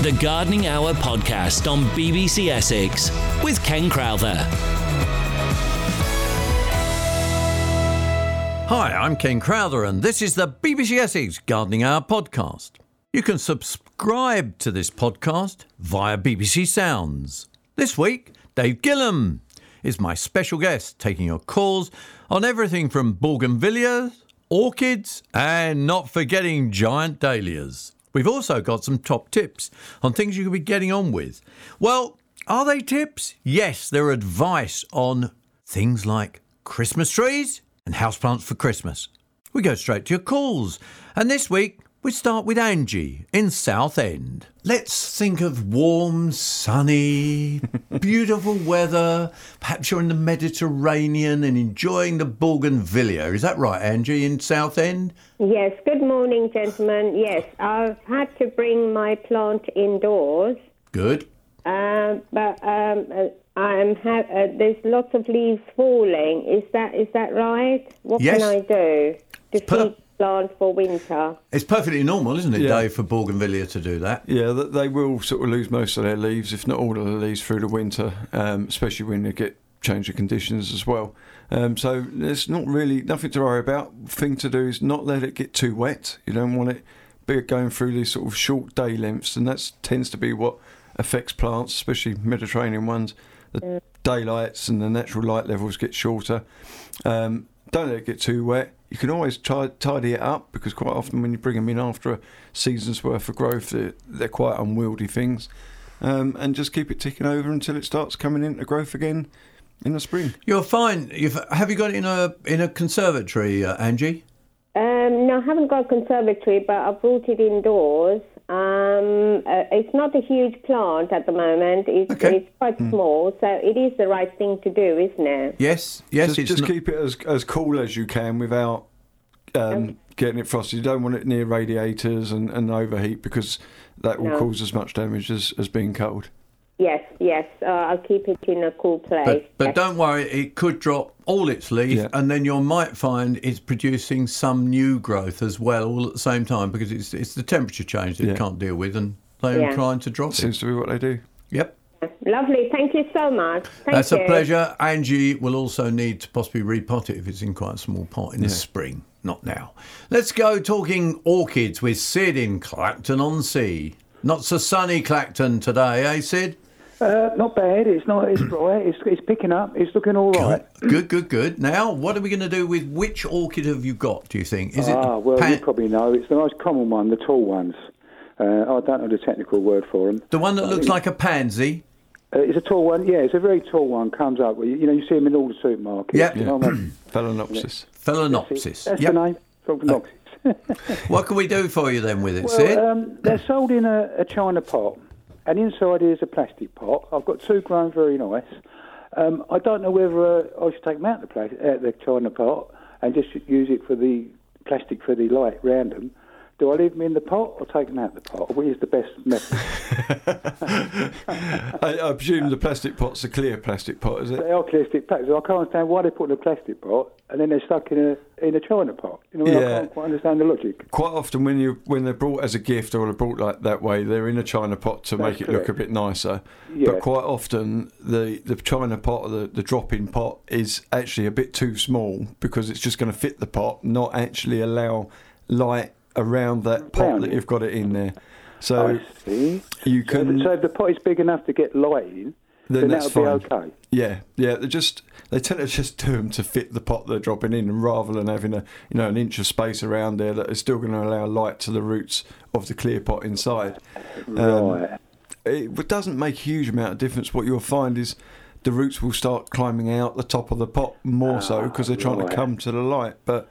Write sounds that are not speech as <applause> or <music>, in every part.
The Gardening Hour podcast on BBC Essex with Ken Crowther. Hi, I'm Ken Crowther, and this is the BBC Essex Gardening Hour podcast. You can subscribe to this podcast via BBC Sounds. This week, Dave Gillam is my special guest, taking your calls on everything from bougainvilleas, orchids, and not forgetting giant dahlias. We've also got some top tips on things you could be getting on with. Well, are they tips? Yes, they're advice on things like Christmas trees and houseplants for Christmas. We go straight to your calls. And this week, we start with Angie in Southend. Let's think of warm, sunny, <laughs> beautiful weather. Perhaps you're in the Mediterranean and enjoying the bougainvillea. Is that right, Angie, in Southend? Yes, good morning, gentlemen. Yes, I've had to bring my plant indoors, Good. uh, but um, uh, I'm ha- uh, there's lots of leaves falling. Is that is that right? What Yes. can I do to Per- plant for winter? It's perfectly normal, isn't it, Yeah. Dave, for bougainvillea to do that? Yeah, they will sort of lose most of their leaves, if not all of the leaves, through the winter, um, especially when they get change of conditions as well. Um, so there's not really nothing to worry about. Thing to do is not let it get too wet. You don't want it be going through these sort of short day lengths, and that tends to be what affects plants, especially Mediterranean ones. The daylights and the natural light levels get shorter. Um, don't let it get too wet. You can always try tidy it up because quite often when you bring them in after a season's worth of growth, they're, they're quite unwieldy things. Um, and just keep it ticking over until it starts coming into growth again in the spring. You're fine. You've, have you got it in a in a conservatory, uh, Angie? Um, no, I haven't got a conservatory, but I've brought it indoors. Uh, it's not a huge plant at the moment. It's, Okay. it's quite small, so it is the right thing to do, isn't it? Yes, yes. just just not- keep it as, as cool as you can without um, getting it frosted. You don't want it near radiators and, and overheat because that will No. cause as much damage as, as being cold. Yes, yes. Uh, I'll keep it in a cool place. But, but yes. don't worry, it could drop all its leaves, Yeah. and then you might find it's producing some new growth as well, all at the same time, because it's it's the temperature change that it can't deal with, and they're Yeah. trying to drop it. Seems to be what they do. Yep, Lovely. Thank you so much. Thank that's you. a pleasure. Angie will also need to possibly repot it if it's in quite a small pot in the spring, not now. Let's go talking orchids with Sid in Clacton on Sea. Not so sunny Clacton today, eh, Sid? Uh, not bad. It's not. It's <clears throat> dry. It's, it's picking up. It's looking all right. Good, good, good. Now, what are we going to do with which orchid have you got? Do you think? Is it Ah, well, pan- you probably know. It's the most common one, the tall ones. Uh, I don't know the technical word for them. the one that looks like a pansy? Uh, it's a tall one. Yeah, it's a very tall one. Comes up. You know, you see them in all the supermarkets. Yep. You know. <clears throat> Phalaenopsis. Phalaenopsis. That's Yep. the name. Phalaenopsis. <laughs> What can we do for you then with it, Well, Sid? um, they're sold in a, a china pot, and inside is a plastic pot. I've got two grown very nice. Um, I don't know whether uh, I should take them out the, pla- out the china pot and just use it for the plastic for the light round them. Do I leave them in the pot or take them out the pot? Which is the best method? <laughs> I, I presume the plastic pot's a clear plastic pot, is it? they are clear plastic pots. I can't understand why they put in a plastic pot and then they're stuck in a in a china pot. You know, I can't quite understand the logic. Quite often, when you when they're brought as a gift or they're brought like that way, they're in a china pot to That's make it look a bit nicer. Yeah. But quite often, the the china pot or the the drop-in pot is actually a bit too small because it's just going to fit the pot, not actually allow light around that pot Around that you've got it in there. So you can so if the pot is big enough to get light in, then, then, that'll fine. be okay. Yeah, yeah. They just they tend to just do them to fit the pot they're dropping in, and rather than having a you know an inch of space around there that is still going to allow light to the roots of the clear pot inside. Um, Right. It doesn't make a huge amount of difference. What you'll find is the roots will start climbing out the top of the pot more so because they're trying Ah, right. to come to the light. But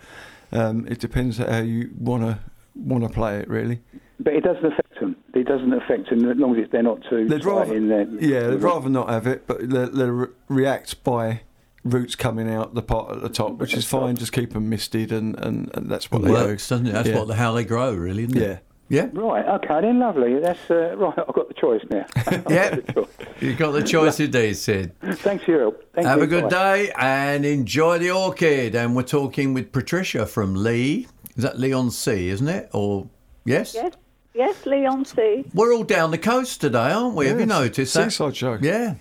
um, it depends how you want to want to play it really. But it doesn't affect them. It doesn't affect them as long as they're not too They'd rather, in there. yeah, they'd rather not have it, but they they re- react by roots coming out the pot at the top, which is fine. Just keep them misted, and, and, and that's what It they works, doesn't it? That's Yeah. what how they grow, really, isn't do. it? Yeah. Yeah. Right, okay, then lovely. That's uh, right. I've got the choice now. <laughs> Yeah. choice. You've got the choice indeed, Sid. Thanks for your help. Thank Have you. a good Bye. day and enjoy the orchid. And we're talking with Patricia from Lee. Is that Lee on Sea, isn't it? Or yes? Yes, Yes, Lee on Sea. We're all down the coast today, aren't we? Have you noticed that? Seaside show. Yeah.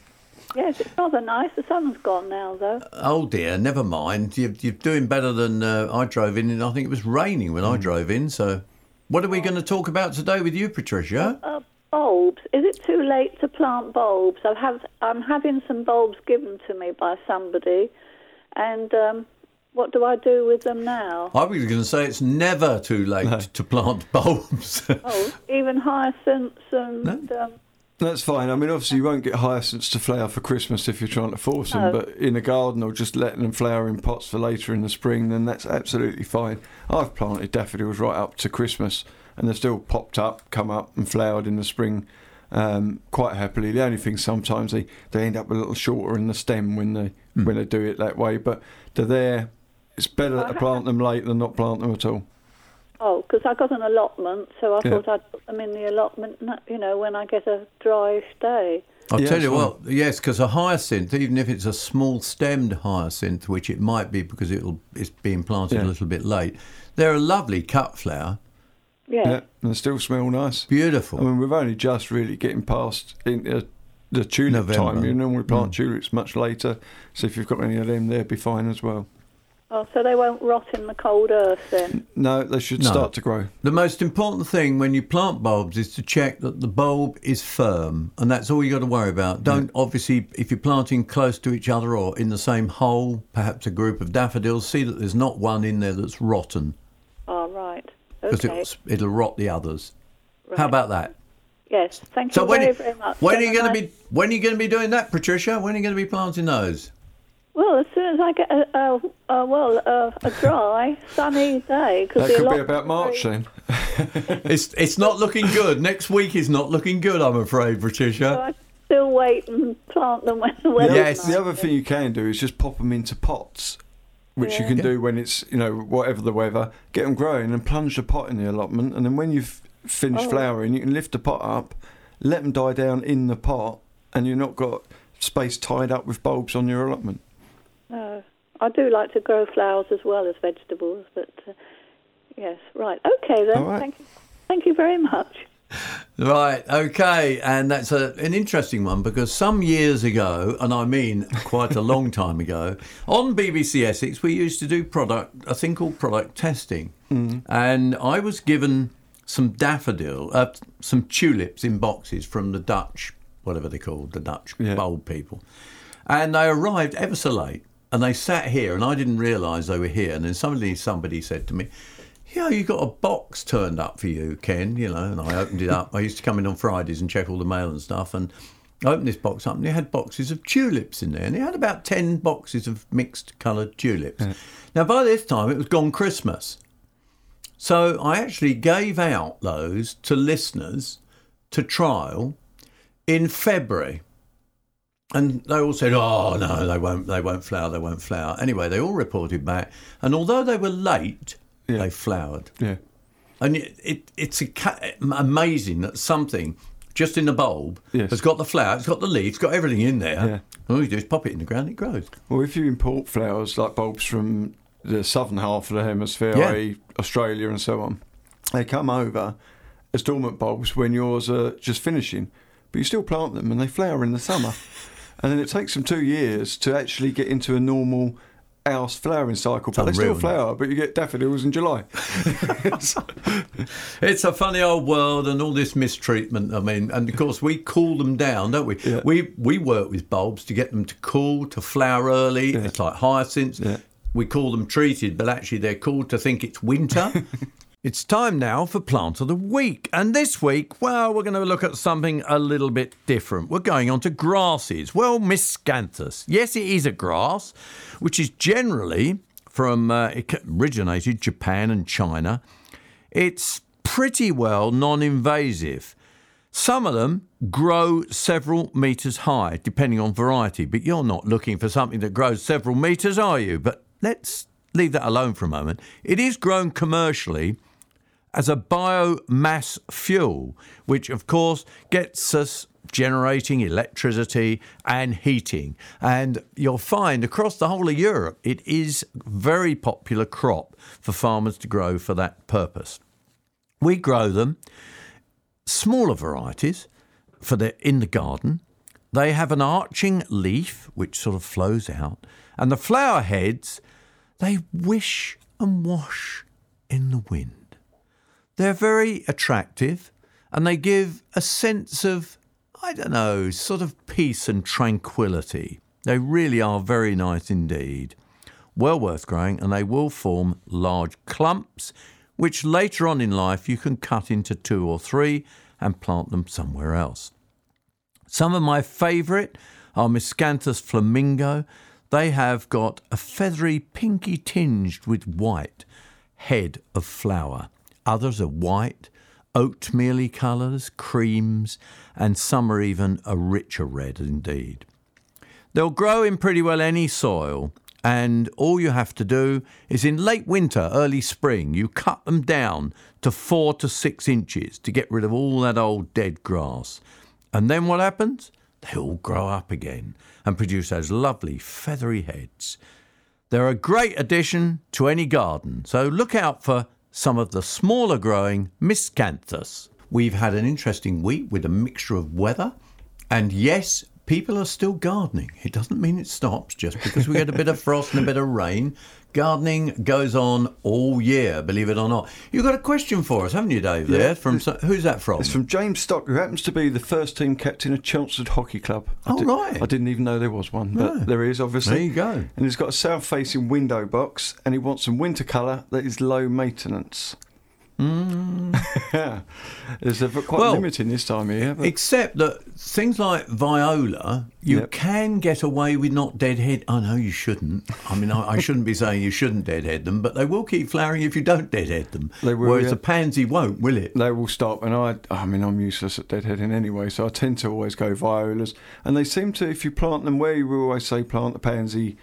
Yes, it's rather nice. The sun's gone now, though. Oh dear, never mind. You're, you're doing better than uh, I drove in, and I think it was raining when Hmm. I drove in. So, what are we going to talk about today with you, Patricia? Uh, bulbs. Is it too late to plant bulbs? I have. I'm having some bulbs given to me by somebody, and um, what do I do with them now? I was going to say it's never too late to plant <laughs> bulbs. Oh, even hyacinths and um, That's fine. I mean, obviously, you won't get hyacinths to flower for Christmas if you're trying to force them, No. but in a garden or just letting them flower in pots for later in the spring, then that's absolutely fine. I've planted daffodils right up to Christmas, and they've still popped up, come up, and flowered in the spring um, quite happily. The only thing sometimes they, they end up a little shorter in the stem when they when they do it that way, but they're there. It's better to plant them late than not plant them at all. oh, because I got an allotment, so I Yeah. thought I'd put them in the allotment. You know, when I get a dryish day. I'll Yeah, tell you what, yes, because a hyacinth, even if it's a small stemmed hyacinth, which it might be because it'll it's being planted Yeah. a little bit late, they're a lovely cut flower. Yeah. Yeah, and they still smell nice. Beautiful. I mean, we've only just really getting past into the tulip November. time. You normally plant Mm. tulips much later, so if you've got any of them, they'd be fine as well. Oh, so they won't rot in the cold earth then. No, they should No. start to grow. The most important thing when you plant bulbs is to check that the bulb is firm, and that's all you've got to worry about. Don't obviously, if you're planting close to each other or in the same hole, perhaps a group of daffodils, see that there's not one in there that's rotten Oh, right. because Okay. it'll, it'll rot the others. Right. How about that? Yes. Thank So you when very, you- very much. when are you Have a going to be when are you going to be doing that, Patricia? When are you going to be planting those? Well, as soon as I get a, a, a well a, a dry, sunny day, because That could be about March then. <laughs> it's it's not looking good. Next week is not looking good. I'm afraid, So Patricia. I still wait and plant them when the weather's Yes. The other thing you can do is just pop them into pots, which you can Yeah. do when it's you know whatever the weather. Get them growing and plunge the pot in the allotment, and then when you've finished Oh. flowering, you can lift the pot up, let them die down in the pot, and you've not got space tied up with bulbs on your allotment. No, I do like to grow flowers as well as vegetables, but uh, yes, right. Okay then. Right. Thank you. Thank you very much. Right, okay, and that's a, an interesting one because some years ago, and I mean quite a long <laughs> time ago, on BBC Essex we used to do product a thing called product testing, and I was given some daffodil, uh, some tulips in boxes from the Dutch, whatever they're called, the Dutch Yeah. bulb people, and they arrived ever so late, and they sat here, and I didn't realise they were here, and then suddenly somebody said to me. Yeah, you got a box turned up for you, Ken. You know, and I opened it up. I used to come in on Fridays and check all the mail and stuff, and I opened this box up, and it had boxes of tulips in there, and it had about ten boxes of mixed coloured tulips. Now, by this time, it was gone Christmas, so I actually gave out those to listeners to trial in February. And they all said, "Oh no, they won't. They won't flower. They won't flower." Anyway, they all reported back, and although they were late, Yeah. they flowered. Yeah. And it, it it's a, amazing that something just in the bulb Yes. has got the flower, it's got the leaves, it's got everything in there. Yeah. All you do is pop it in the ground, it grows. Well, if you import flowers like bulbs from the southern half of the hemisphere, Yeah. i.e., Australia and so on, they come over as dormant bulbs when yours are just finishing, but you still plant them and they flower in the summer. <laughs> and then it takes them two years to actually get into a normal house flowering cycle. But they still flower, but you get daffodils in July. <laughs> It's a funny old world and all this mistreatment. I mean, and of course we cool them down, don't we? Yeah. We we work with bulbs to get them to cool, to flower early. Yeah. It's like hyacinths. Yeah. We call them treated, but actually they're called to think it's winter. <laughs> It's time now for Plant of the Week. And this week, well, we're going to look at something a little bit different. We're going on to grasses. Well, Miscanthus. Yes, it is a grass, which is generally from, uh, it originated Japan and China. It's pretty well non invasive. Some of them grow several metres high, depending on variety, but you're not looking for something that grows several metres, are you? But let's leave that alone for a moment. It is grown commercially as a biomass fuel, which of course gets us generating electricity and heating. And you'll find across the whole of Europe, it is very popular crop for farmers to grow for that purpose. We grow them smaller varieties for the in the garden. They have an arching leaf which sort of flows out, and the flower heads they wish and wash in the wind. They're very attractive and they give a sense of, I don't know, sort of peace and tranquility. They really are very nice indeed. Well worth growing, and they will form large clumps, which later on in life you can cut into two or three and plant them somewhere else. Some of my favourite are Miscanthus flamingo. They have got a feathery, pinky tinged with white head of flower. Others are white, oatmealy colours, creams, and some are even a richer red indeed. They'll grow in pretty well any soil, and all you have to do is in late winter, early spring, you cut them down to four to six inches to get rid of all that old dead grass. And then what happens? They all grow up again and produce those lovely feathery heads. They're a great addition to any garden, so look out for some of the smaller growing miscanthus. We've had an interesting week with a mixture of weather, and yes, people are still gardening. It doesn't mean it stops just because we get a bit of frost and a bit of rain. Gardening goes on all year, believe it or not. You've got a question for us, haven't you, Dave? There from who's that from? It's from James Stock, who happens to be the first team captain of Chelmsford Hockey Club. I Oh, right. I didn't even know there was one, but No. there is, obviously. There you go. And he's got a south facing window box, and he wants some winter colour that is low maintenance. Mm. <laughs> There's a, quite Well, limiting this time of year. But Except that things like viola, you Yep. can get away with not deadhead. I know you shouldn't. I mean, I, I shouldn't be saying you shouldn't deadhead them, but they will keep flowering if you don't deadhead them. They will, Whereas yeah. a pansy won't, will it? they will stop, and I, I mean, I'm useless at deadheading anyway, so I tend to always go violas. And they seem to, if you plant them where you always say plant the pansy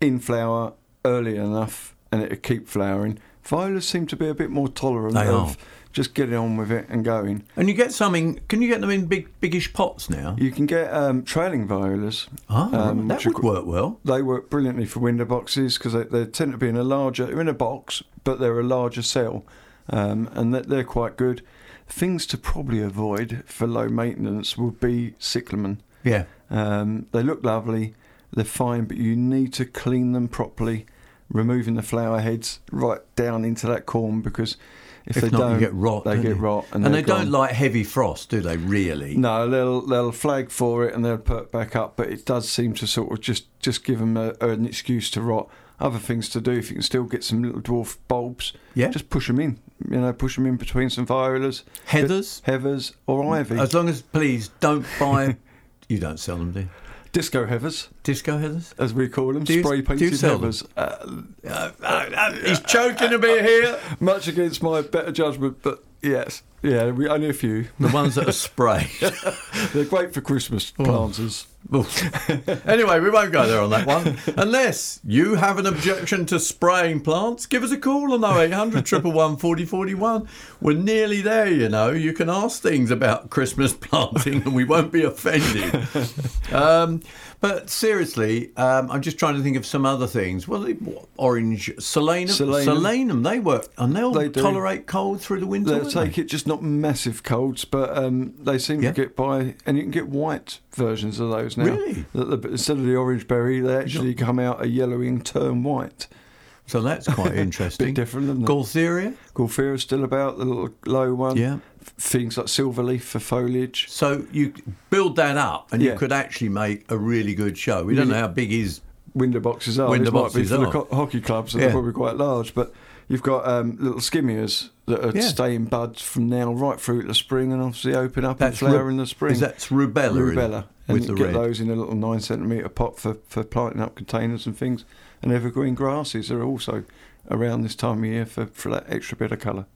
in flower early enough, and it'll keep flowering. Violas seem to be a bit more tolerant They of are. just getting on with it and going. And you get something. Can you get them in big, biggish pots now? You can get um, trailing violas. Oh, um, that which are would gr- work well. They work brilliantly for window boxes because they, they tend to be in a larger, they're in a box, but they're a larger cell, um, and that they're quite good. Things to probably avoid for low maintenance would be cyclamen. Yeah. Um, they look lovely, they're fine, but you need to clean them properly, removing the flower heads right down into that corn because if, If they not, don't, you get rot. They get you? rot, and, and they don't like heavy frost, do they? Really? No, they'll they'll flag for it and they'll put it back up, but it does seem to sort of just just give them a, an excuse to rot. Other things to do if you can still get some little dwarf bulbs, Yeah. just push them in. You know, push them in between some violas, Heathers? heathers, or ivy. As long as, please, don't buy. <laughs> you don't sell them, do you? Disco heathers, Disco heathers? as we call them, you- spray painted heathers. Uh, Uh, uh, uh, he's choking a bit here. <laughs> much against my better judgment, but yes, yeah, we only a few. The ones that are <laughs> sprayed. They're great for Christmas Oh. <laughs> anyway, we won't go there on that one. Unless you have an objection to spraying plants, give us a call on 0800 111 40 41. We're nearly there, you know. You can ask things about Christmas <laughs> planting and we won't be offended. Um, but seriously, um, I'm just trying to think of some other things. Well, they, orange solanum, Solanum. solanum, they work and they'll They tolerate cold through the winter. They'll take they? it, just not massive colds, but um, they seem Yeah. to get by, and you can get white versions of those now. Really? That the- instead of the orange berry, they actually come out a yellowing turn white. So that's quite <laughs> interesting. Bit different, it? Gaultheria, Gaultheria's still about the little low one. yeah. F- Things like silverleaf for foliage. So you build that up, and Yeah. you could actually make a really good show. We don't know how big his. Window boxes are. Window This might boxes be for are. the co- hockey clubs, and Yeah. they're probably quite large. But you've got um, little skimmias that are Yeah. staying buds from now right through to the spring, and obviously open up and flower ru- in the spring. Is that's rubella? rubella, and with you the get red. those in a little nine centimetre pot for, for planting up containers and things. And evergreen grasses are also around this time of year for, for that extra bit of colour.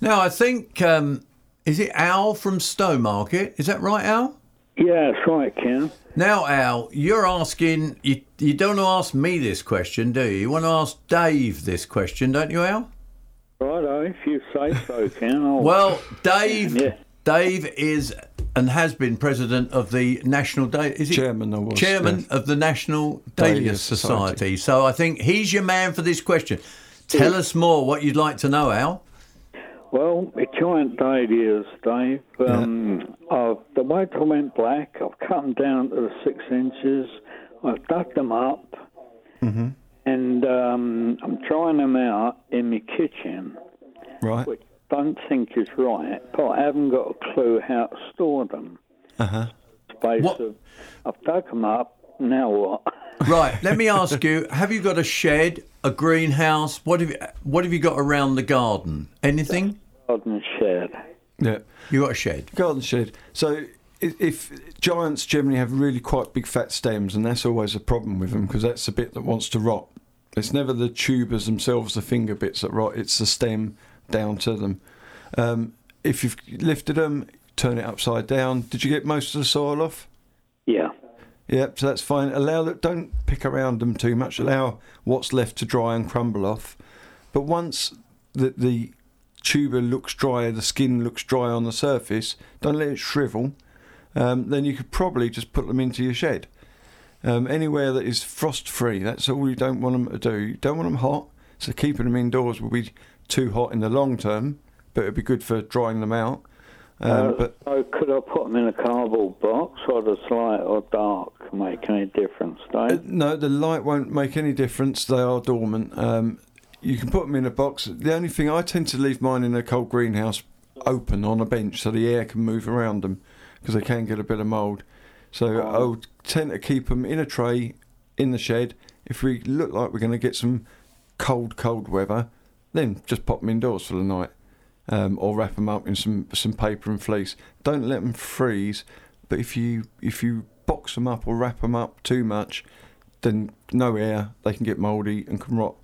Now I think um, is it Al from Stowmarket? Is that right, Al? Yeah, that's right, Ken. Now, Al, you're asking. You you don't want to ask me this question, do you? You want to ask Dave this question, don't you, Al? Righto, if you say so, Ken. I'll, Well, <laughs> Dave. Yeah. Dave is and has been president of the National Day. Is he Chairman, I was, chairman yes. of the National Dahlia Dahlia Society. Society. So I think he's your man for this question. Tell us more. What you'd like to know, Al? Well, a giant dahlias, Dave. Um, I've, the white went black. I've cut them down to the six inches. I've dug them up. Mm-hmm. And um, I'm trying them out in my kitchen, Right. which I don't think is right, but I haven't got a clue how to store them. Uh huh. Space What- of, I've dug them up, now what? <laughs> Right. Let me ask you: Have you got a shed, a greenhouse? What have you What have you got around the garden? Anything? Garden shed. Yeah. You got a shed? Garden shed. So i- if giants generally have really quite big fat stems, and that's always a problem with them because that's the bit that wants to rot. It's never the tubers themselves, the finger bits that rot. It's the stem down to them. Um, if you've lifted them, turn it upside down. Did you get most of the soil off? Yeah. Yep, so that's fine. Allow that. Don't pick around them too much. Allow what's left to dry and crumble off. But once the the tuber looks dry, the skin looks dry on the surface, don't let it shrivel. Um, then you could probably just put them into your shed. Um, anywhere that is frost free. That's all you don't want them to do. You don't want them hot, so keeping them indoors will be too hot in the long term, but it'd be good for drying them out. Um, Uh, but so could I put them in a cardboard box, or does light or dark make any difference, Uh, No, the light won't make any difference. They are dormant. Um, you can put them in a box. The only thing I tend to leave mine in a cold greenhouse open on a bench so the air can move around them because they can get a bit of mould. So I would tend to keep them in a tray in the shed. If we look like we're going to get some cold, cold weather, then just pop them indoors for the night. Um, or wrap them up in some, some paper and fleece. Don't let them freeze. But if you if you box them up or wrap them up too much, then no air, they can get mouldy and can rot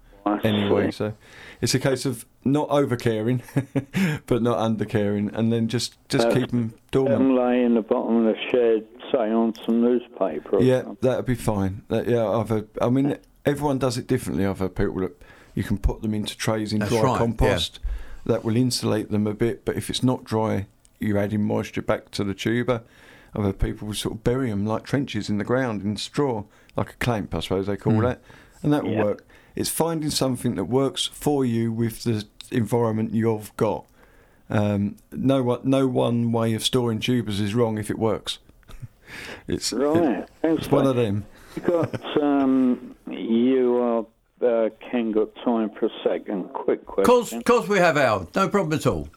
anyway. So it's a case of not over caring, <laughs> but not under caring, and then just just Uh, keep them dormant. them lay in the bottom of the shed, say on some newspaper. Yeah, something. that'd be fine. That, yeah, I've heard, I mean, everyone does it differently. I've heard people that you can put them into trays in That's dry right, compost. That will insulate them a bit, but if it's not dry, you're adding moisture back to the tuber. I've heard people sort of bury them like trenches in the ground in straw, like a clamp, I suppose they call Mm. that, and that will Yeah. work. It's finding something that works for you with the environment you've got. Um, no one, no one way of storing tubers is wrong if it works. <laughs> it's Right. Thanks, it's one of them. You got um, you are uh, Ken got time for a second. Quick Of question. course, of course we have Al. No problem at all.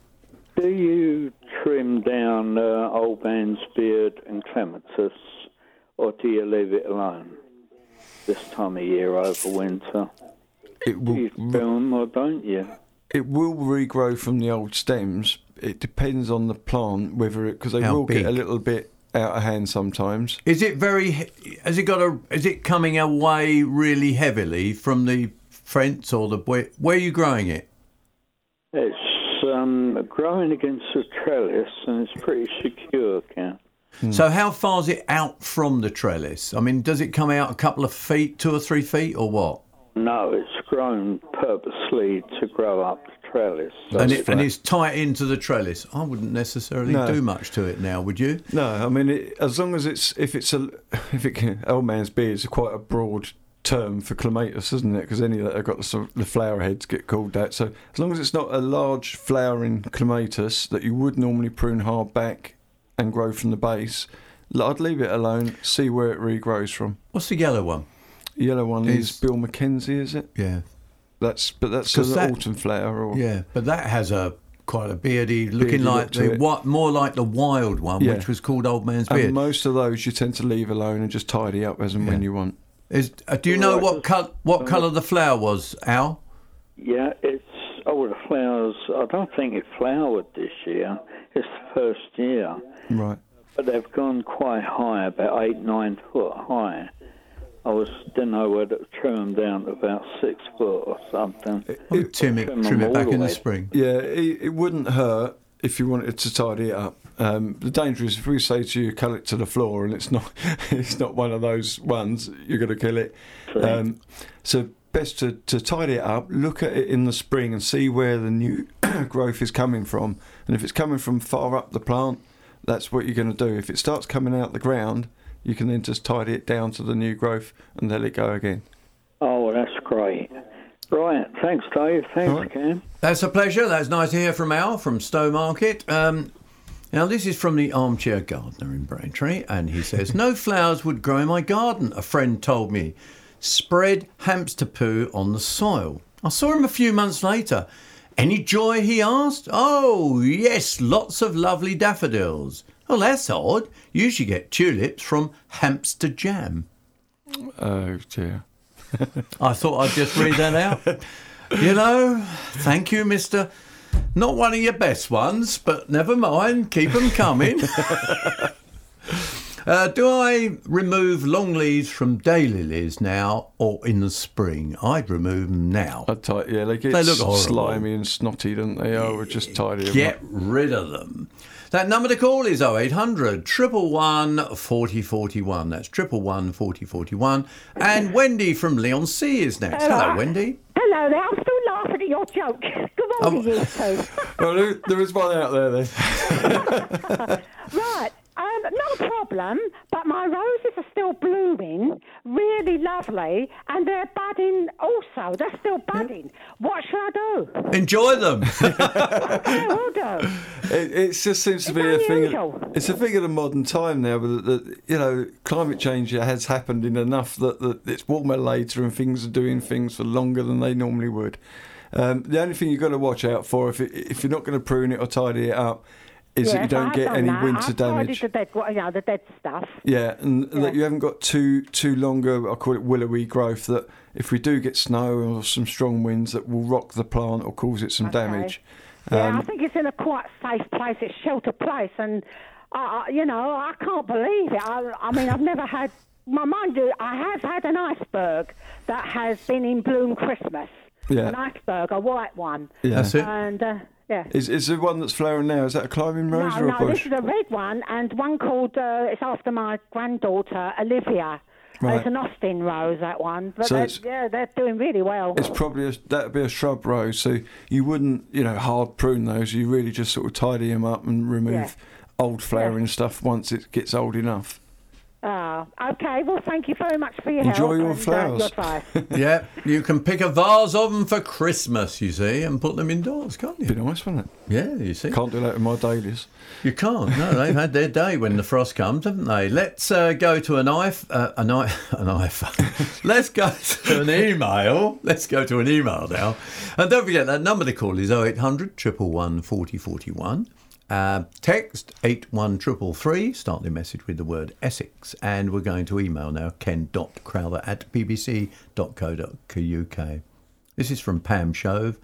Do you trim down uh, old man's beard and clematis, or do you leave it alone this time of year over winter? It Do will you trim them or don't you? it will regrow from the old stems. It depends on the plant whether it because they How will get a little bit out of hand sometimes. Is it very? Has it got a? Is it coming away really heavily from the fence or the where? Where are you growing it? It's um, growing against the trellis and it's pretty secure, Ken. So how far is it out from the trellis? I mean, does it come out a couple of feet, two or three feet, or what? No, it's grown purposely to grow up the trellis. And, it, and it's tight into the trellis. I wouldn't necessarily No. do much to it now, would you? No, I mean it, as long as it's if it's a <laughs> if it can, old man's beard is quite a broad term for clematis, isn't it? Because any that have got the, sort of, the flower heads get called that. So as long as it's not a large flowering clematis that you would normally prune hard back and grow from the base, I'd leave it alone. See where it regrows from. What's the yellow one? Yellow one Is- is Bill MacKenzie, is it? Yeah, That's but that's 'Cause an that- autumn flower. Or yeah, but that has a quite a beardy, looking Beardy like look the it. what more like the wild one, Yeah. which was called Old Man's Beard. and most of those you tend to leave alone and just tidy up as and when you want. Is uh, do you know what col- what colour the flower was, Al? Yeah, it's oh the flowers. I don't think it flowered this year. It's the first year, Right. but they've gone quite high, about eight nine foot high. I was didn't know whether to trim them down to about six foot or something. I would trim it, trim trim it back in the the spring. Yeah, it, it wouldn't hurt if you wanted to tidy it up. Um, the danger is if we say to you, "Cut it to the floor," and it's not, <laughs> it's not one of those ones. You're going to kill it. Um, so best to, to tidy it up. Look at it in the spring and see where the new <clears throat> growth is coming from. And if it's coming from far up the plant, that's what you're going to do. If it starts coming out the ground, you can then just tidy it down to the new growth and let it go again. Oh, well, that's great. Right, thanks, Dave. Thanks, All right. Cam. That's a pleasure. That's nice to hear from Al from Stowmarket. Um, now, this is from the armchair gardener in Braintree, and he says, No flowers would grow in my garden, a friend told me. Spread hamster poo on the soil. I saw him a few months later. Any joy, he asked? Oh, yes, lots of lovely daffodils. Well, that's odd. You Usually get tulips from hamster jam. Oh dear. I thought I'd just read that out. You know, thank you, Mister. Not one of your best ones, but never mind. Keep them coming. <laughs> Uh, do I remove long leaves from daylilies now or in the spring? I'd remove them now. I'd ti- yeah, they get They look horrible. slimy and snotty, don't they? I would just tidy them Get up. rid of them. That number to call is 0800 111 4041. That's 111 4041. And Wendy from Lee on Sea is next. Hello, Wendy. Hello there, I'm still laughing at your joke. Good morning, Oh. you two. <laughs> Well, there, there is one out there then. <laughs> <laughs> Right, not a problem, but my roses are still blooming, really lovely, and they're budding also. They're still budding. What should I do? Enjoy them. <laughs> I will do. It, it just seems to be It's a thing. It's a thing of the modern time now, but that you know, climate change has happened in enough that, that it's warmer later and things are doing things for longer than they normally would. Um, the only thing you've got to watch out for if it, if you're not going to prune it or tidy it up is that you don't I've get any that. winter I've damage. tidied The dead, you know, the dead stuff. Yeah, and Yeah. that you haven't got too too longer. I call it willowy growth. That if we do get snow or some strong winds, that will rock the plant or cause it some Okay. damage. Yeah, Um, I think it's in a quite safe place. It's sheltered place, and I, I, you know, I can't believe it. I, I mean, I've never had. My mind you, I have had an iceberg that has been in bloom Christmas. Yeah. An iceberg, a white one. Yeah. That's it. And uh, yeah. Is is the one that's flowering now? Is that a climbing rose No, or a no, this is a red one, and one called. Uh, it's after my granddaughter Olivia. Right. It's an Austin rose, that one. But So they, it's- yeah, they're doing really well. It's probably a, that'd be a shrub rose, so you wouldn't, you know, hard prune those. You really just sort of tidy them up and remove Yeah. old flowering stuff once it gets old enough. Ah, okay. Well, thank you very much for your Enjoy help your and, flowers. Uh, your advice. <laughs> yeah, you can pick a vase of them for Christmas, you see, and put them indoors, can't you? Be you? nice, wouldn't it? Yeah, you see. Can't do that with my dailies. You can't. No, they've had their day when the frost comes, haven't they? Let's uh, go to a knife. Uh, a knife. A knife. Let's go to an email. Let's go to an email now. And don't forget that number to call is 0800 111 4041. Uh, text 81333. Start the message with the word Essex. And we're going to email now ken.crowther at bbc.co.uk. This is from Pam Shove.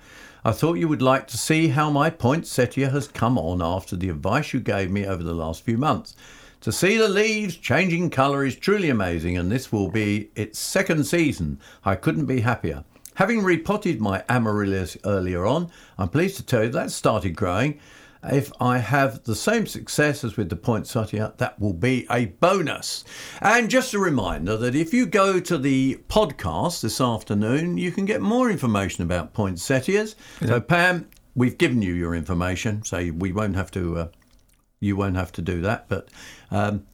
I thought you would like to see how my poinsettia has come on after the advice you gave me over the last few months. To see the leaves changing colour is truly amazing, and this will be its second season. I couldn't be happier. Having repotted my amaryllis earlier on, I'm pleased to tell you that started growing. If I have the same success as with the poinsettia, that will be a bonus. And just a reminder that if you go to the podcast this afternoon, you can get more information about poinsettias. So, Pam, we've given you your information, so we won't have to. Uh, you won't have to do that, but um,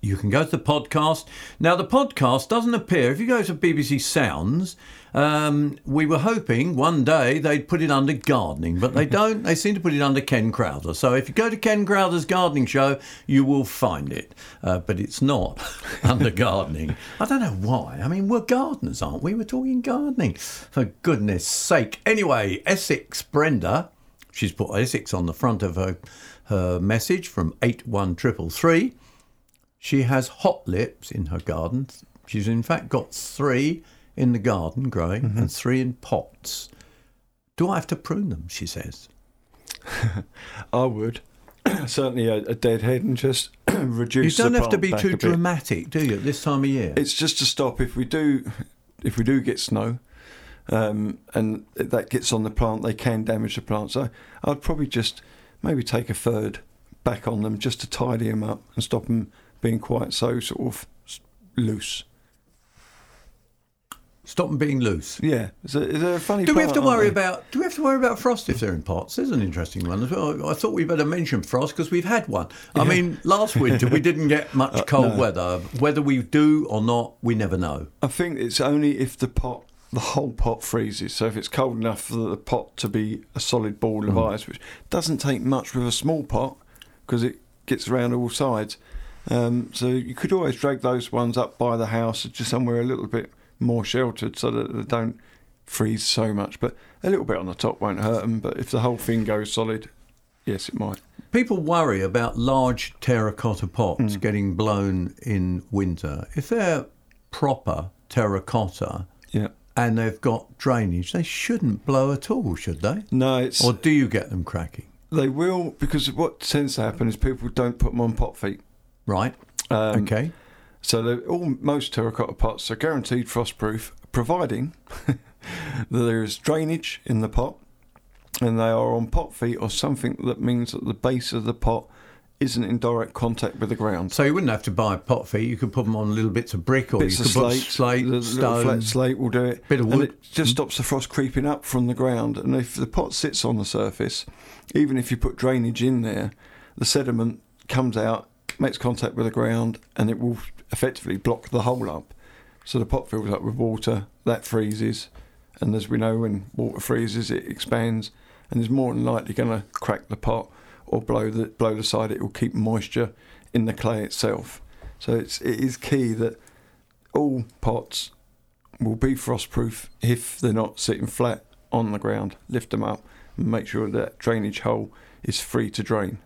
you can go to the podcast. Now, the podcast doesn't appear. If you go to BBC Sounds, um, we were hoping one day they'd put it under gardening, but they <laughs> don't. They seem to put it under Ken Crowther. So if you go to Ken Crowther's gardening show, you will find it, uh, but it's not <laughs> under gardening. I don't know why. I mean, we're gardeners, aren't we? We're talking gardening. For goodness sake. Anyway, Essex Brenda. She's put Essex on the front of her, her message from 81333. She has hot lips in her garden. She's in fact got three in the garden growing and three in pots. Do I have to prune them? She says. <laughs> I would. <coughs> Certainly a, a dead head and just <coughs> reduce. You don't have to be too dramatic, do you, at this time of year? It's just to stop if we do, if we do get snow, um, and that gets on the plant, they can damage the plant. So I'd probably just maybe take a third back on them just to tidy them up and stop them being quite so sort of loose. Stop them being loose. Yeah, is there a funny? Do we have to worry about? Do we have to worry about frost if they're in pots? There's an interesting one as well. I thought we better mention frost because we've had one. I mean, last winter we didn't get <laughs> much cold Uh, no. weather. Whether we do or not, we never know. I think it's only if the pot the whole pot freezes. So if it's cold enough for the pot to be a solid ball of ice, which doesn't take much with a small pot because it gets around all sides. Um, so you could always drag those ones up by the house, just somewhere a little bit more sheltered, so that they don't freeze so much. But a little bit on the top won't hurt them. But if the whole thing goes solid, yes, it might. People worry about large terracotta pots getting blown in winter. If they're proper terracotta Yeah. and they've got drainage, they shouldn't blow at all, should they? No, it's Or do you get them cracking? they will because what tends to happen is people don't put them on pot feet. Right. Um, okay. So all most terracotta pots are guaranteed frostproof, providing <laughs> that there is drainage in the pot, and they are on pot feet or something that means that the base of the pot isn't in direct contact with the ground. So you wouldn't have to buy pot feet. You could put them on little bits of brick, or Bits you of could slate, put slate, the stone. flat slate will do it. Bit of And wood. Mm. it just stops the frost creeping up from the ground. And if the pot sits on the surface, even if you put drainage in there, the sediment comes out, makes contact with the ground, and it will effectively block the hole up. So the pot fills up with water, that freezes, and as we know, when water freezes, it expands, and is more than likely going to crack the pot or blow the blow the side. It will keep moisture in the clay itself. So it's it is key that all pots will be frostproof if they're not sitting flat on the ground. Lift them up and make sure that drainage hole is free to drain.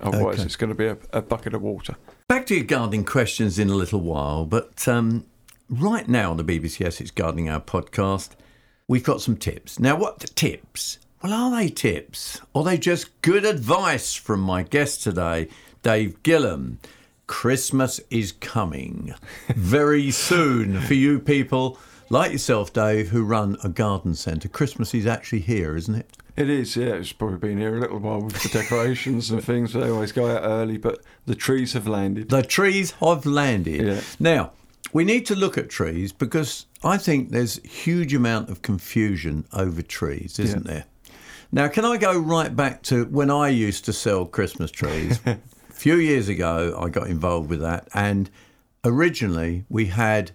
Otherwise, Okay. it's going to be a, a bucket of water. Back to your gardening questions in a little while, but um, right now on the BBC Essex Gardening Hour podcast, we've got some tips. Now, what tips? Well, are they tips? Or are they just good advice from my guest today, Dave Gillam? Christmas is coming very soon for you people like yourself, Dave, who run a garden centre. Christmas is actually here, isn't it? It is, yeah. It's probably been here a little while with the decorations and things. They always go out early, but the trees have landed. The trees have landed. Yeah. Now, we need to look at trees because I think there's a huge amount of confusion over trees, isn't there? Now, can I go right back to when I used to sell Christmas trees? <laughs> a few years ago, I got involved with that, and originally we had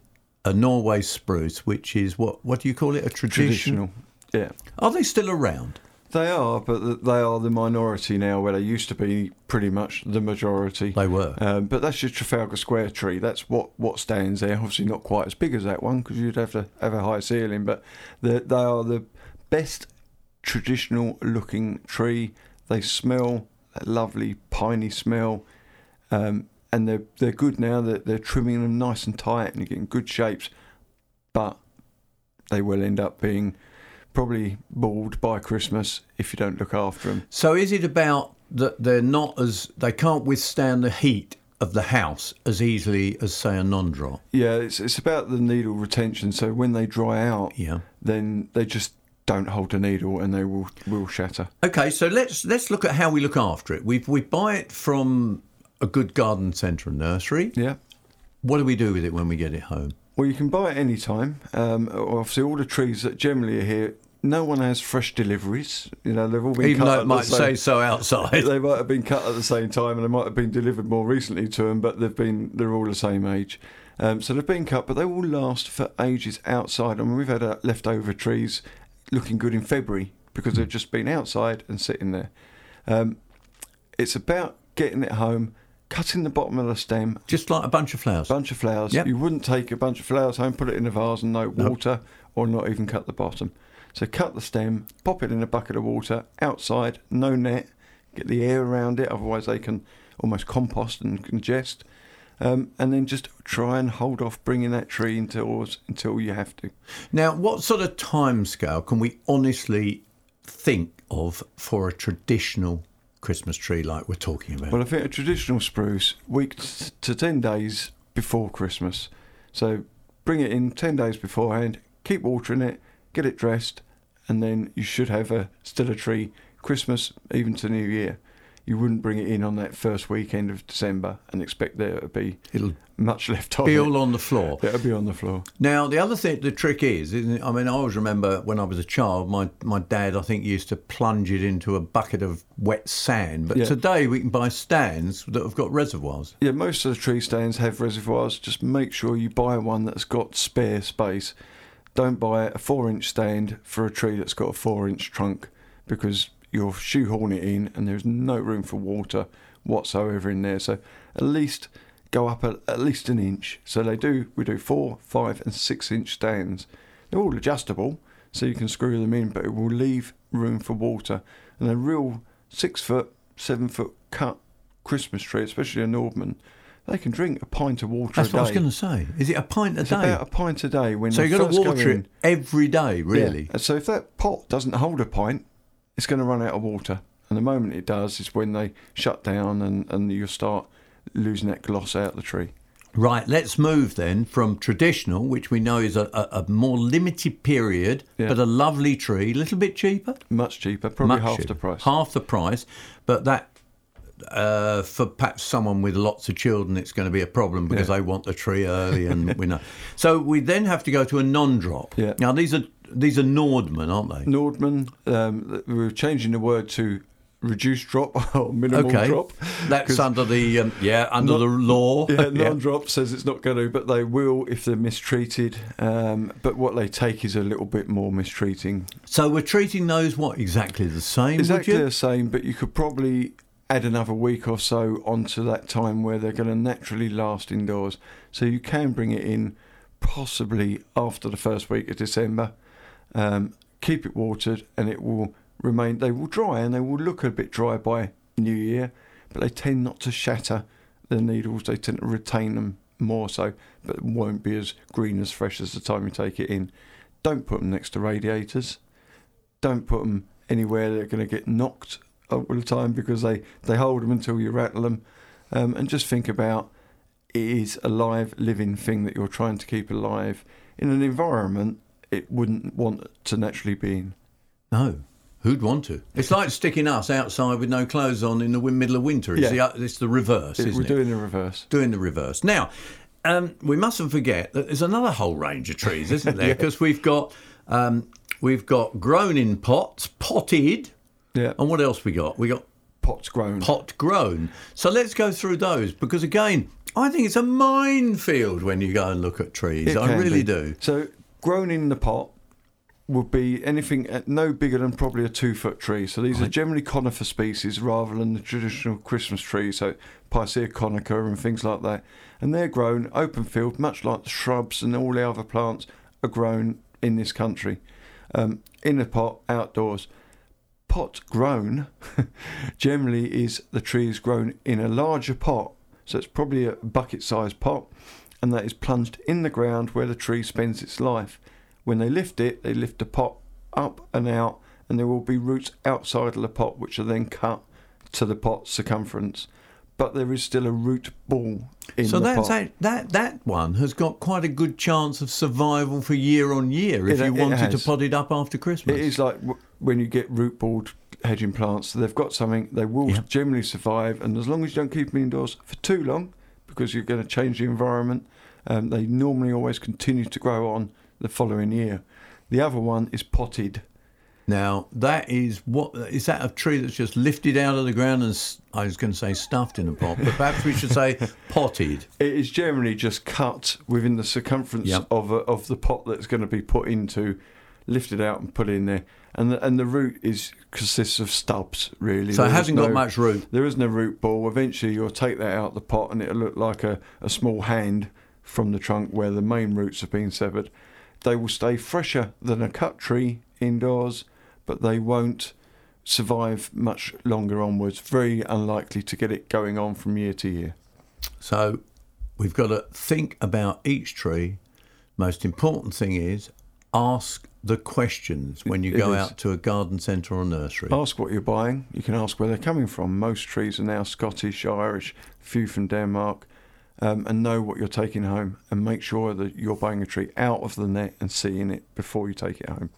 a Norway spruce, which is what what do you call it? A tradition? Traditional. Yeah. Are they still around? They are, but they are the minority now, where they used to be pretty much the majority. They were. Um, but that's your Trafalgar Square tree. That's what, what stands there. Obviously, not quite as big as that one because you'd have to have a high ceiling. But the, they are the best traditional looking tree. They smell that lovely piney smell, um, and they're they're good now. They're, they're trimming them nice and tight, and you're getting good shapes. But they will end up being probably bald by Christmas if you don't look after them. So is it about that they're not as they can't withstand the heat of the house as easily as say a non-drop? Yeah, it's it's about the needle retention. So when they dry out, Yeah. then they just don't hold a needle and they will will shatter. Okay, so let's let's look at how we look after it. We we buy it from a good garden centre and nursery. Yeah. What do we do with it when we get it home? Well, you can buy it any time. Um, obviously, all the trees that generally are here, no one has fresh deliveries. You know, they've all been Even cut though it might same- say so outside. <laughs> they might have been cut at the same time, and they might have been delivered more recently to them, but they've been they're all the same age. Um, so they've been cut, but they will last for ages outside. I mean, we've had uh, leftover trees looking good in February because they've just been outside and sitting there. Um, it's about getting it home, cutting the bottom of the stem, Just like a bunch of flowers. bunch of flowers. Yep. You wouldn't take a bunch of flowers home, put it in a vase and no water, or not even cut the bottom. So cut the stem, pop it in a bucket of water outside, no net, get the air around it, otherwise they can almost compost and congest. Um, and then just try and hold off bringing that tree indoors until you have to. Now, what sort of time scale can we honestly think of for a traditional Christmas tree like we're talking about? Well, I think a traditional spruce, week t- to 10 days before Christmas. So bring it in 10 days beforehand, keep watering it, get it dressed, and then you should have a still a tree Christmas, even to New Year. You wouldn't bring it in on that first weekend of December and expect there to be It'll much left on be it. all on the floor. It'll be on the floor. Now, the other thing, the trick is, isn't it? I mean, I always remember when I was a child, my, my dad, I think, used to plunge it into a bucket of wet sand. But Yeah. today we can buy stands that have got reservoirs. Yeah, most of the tree stands have reservoirs. Just make sure you buy one that's got spare space. Don't buy a four inch stand for a tree that's got a four inch trunk because you'll shoehorn it in and there's no room for water whatsoever in there. So at least go up a, at least an inch. So they do, we do four, five, and six inch stands. They're all adjustable, so you can screw them in, but it will leave room for water. And a real six foot, seven foot cut Christmas tree, especially a Nordmann, they can drink a pint of water That's a day. what I was going to say. Is it a pint a It's day? about a pint a day when so you've got to go water in. it every day, really. Yeah. So if that pot doesn't hold a pint, it's going to run out of water. And the moment it does is when they shut down and, and you start losing that gloss out of the tree. Right, let's move then from traditional, which we know is a, a, a more limited period, Yeah. but a lovely tree, a little bit cheaper. Much cheaper, probably Much half cheaper. the price. Half the price, but that uh, for perhaps someone with lots of children, it's going to be a problem because Yeah. they want the tree early, and we know. <laughs> So we then have to go to a non-drop. Yeah. Now these are these are Nordmann, aren't they? Nordmann, um, we were changing the word to reduced drop <laughs> or minimal okay, drop. that's under the um, yeah <laughs> under non- the law. Yeah, non-drop says it's not going to, but they will if they're mistreated. Um, but what they take is a little bit more mistreating. So we're treating those what exactly the same? Exactly the same, but you could probably add another week or so onto that time where they're going to naturally last indoors. So you can bring it in possibly after the first week of December. Um, keep it watered, and it will remain. They will dry, and they will look a bit dry by New Year, but they tend not to shatter the needles. They tend to retain them more so, but won't be as green as fresh as the time you take it in. Don't put them next to radiators don't put them anywhere they're going to get knocked all the time because they, they hold them until you rattle them. Um, and just think about it is a live, living thing that you're trying to keep alive in an environment it wouldn't want to naturally be in. No. Who'd want to? <laughs> It's like sticking us outside with no clothes on in the middle of winter. It's, Yeah. the, it's the reverse, It- we're it? doing the reverse. doing the reverse. Now, um, we mustn't forget that there's another whole range of trees, isn't <laughs> there? Because we've got um, we've got grown in pots, potted, Yeah. and what else we got? We got Pots grown. pot grown. So let's go through those because again, I think it's a minefield when you go and look at trees. It I really be. do. So grown in the pot would be anything at no bigger than probably a two foot tree. So these are generally conifer species rather than the traditional Christmas trees, so Picea conica and things like that. And they're grown open field, much like the shrubs and all the other plants are grown in this country. Um, in a pot, outdoors. Pot grown <laughs> generally is the tree is grown in a larger pot. So it's probably a bucket sized pot and that is plunged in the ground where the tree spends its life. When they lift it, they lift the pot up and out, and there will be roots outside of the pot which are then cut to the pot circumference. But there is still a root ball in So the pot. a, that that one has got quite a good chance of survival for year on year if It- you wanted to pot it up after Christmas. It is like when you get root balled hedging plants, they've got something, they will Yeah. generally survive, and as long as you don't keep them indoors for too long, because you're going to change the environment, um, they normally always continue to grow on the following year. The other one is potted. Now that is what is that a tree that's just lifted out of the ground and I was going to say stuffed in a pot, but perhaps we should say <laughs> potted. It is generally just cut within the circumference Yep. of a, of the pot that's going to be put into, lifted out and put in there, and the, and the root is consists of stubs really. So it There is hasn't got much root. There is no a root ball. Eventually, you'll take that out of the pot, and it'll look like a, a small hand from the trunk where the main roots have been severed. They will stay fresher than a cut tree indoors, but they won't survive much longer onwards. Very unlikely to get it going on from year to year. So we've got to think about each tree. Most important thing is ask the questions when you It go is. out to a garden centre or nursery. Ask what you're buying. You can ask where they're coming from. Most trees are now Scottish, Irish, few from Denmark, um, and know what you're taking home. And make sure that you're buying a tree out of the net and seeing it before you take it home.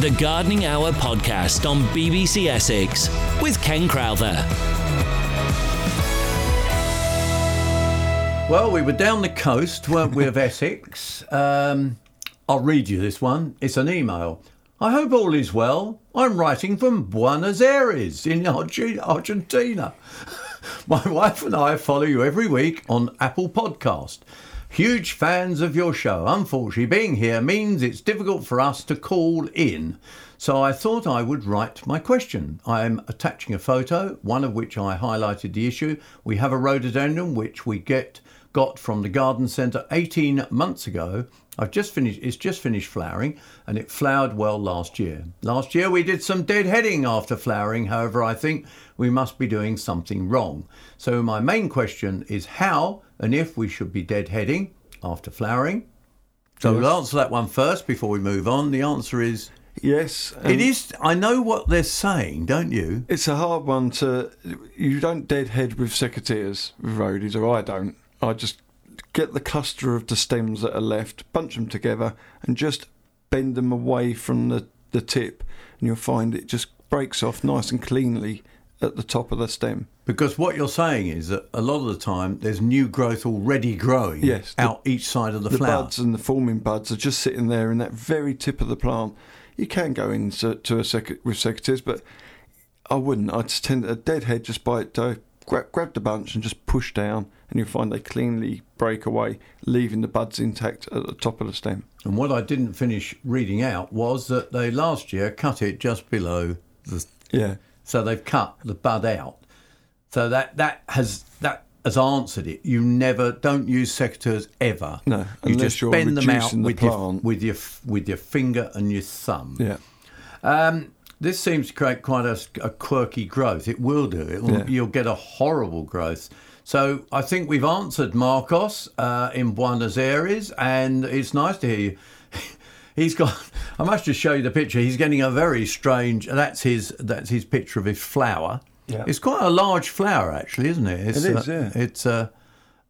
The Gardening Hour podcast on BBC Essex with Ken Crowther. Well, we were down the coast, weren't we, of <laughs> Essex? Um, I'll read you this one. It's an email. I hope all is well. I'm writing from Buenos Aires in Argentina. <laughs> My wife and I follow you every week on Apple Podcast. Huge fans of your show. Unfortunately, being here means it's difficult for us to call in. So I thought I would write my question. I'm attaching a photo, one of which I highlighted the issue. We have a rhododendron which we get got from the garden centre 18 months ago. I've just finished it's just finished flowering and it flowered well last year. Last year we did some deadheading after flowering, however I think we must be doing something wrong. So my main question is how and if we should be deadheading after flowering. So we'll answer that one first before we move on. The answer is Yes, It is. I know what they're saying, don't you? It's a hard one to. You don't deadhead with secateurs with rhodies, or I don't. I just get the cluster of the stems that are left, bunch them together, and just bend them away from the, the tip, and you'll find it just breaks off nice and cleanly at the top of the stem. Because what you're saying is that a lot of the time there's new growth already growing Yes, the- out each side of the, the flower. buds and the forming buds are just sitting there in that very tip of the plant. You can go into to a sec- with secateurs, but I wouldn't. I'd just tend a deadhead just by it. uh, grab, grab the bunch and just push down, and you'll find they cleanly break away, leaving the buds intact at the top of the stem. And what I didn't finish reading out was that they last year cut it just below the. Yeah, So they've cut the bud out. So that that has that has answered it. You never don't use secateurs ever. No, you unless just you're bend them out the with your plant. with your with your finger and your thumb. yeah. Um, this seems to create quite a, a quirky growth. It will do. It will, Yeah. You'll get a horrible growth. So I think we've answered Marcos uh, in Buenos Aires, and it's nice to hear you. <laughs> He's got. <laughs> I must just show you the picture. He's getting a very strange. That's his. That's his picture of his flower. Yeah. It's quite a large flower, actually, isn't it? It's, It is, uh, yeah. It's. Uh,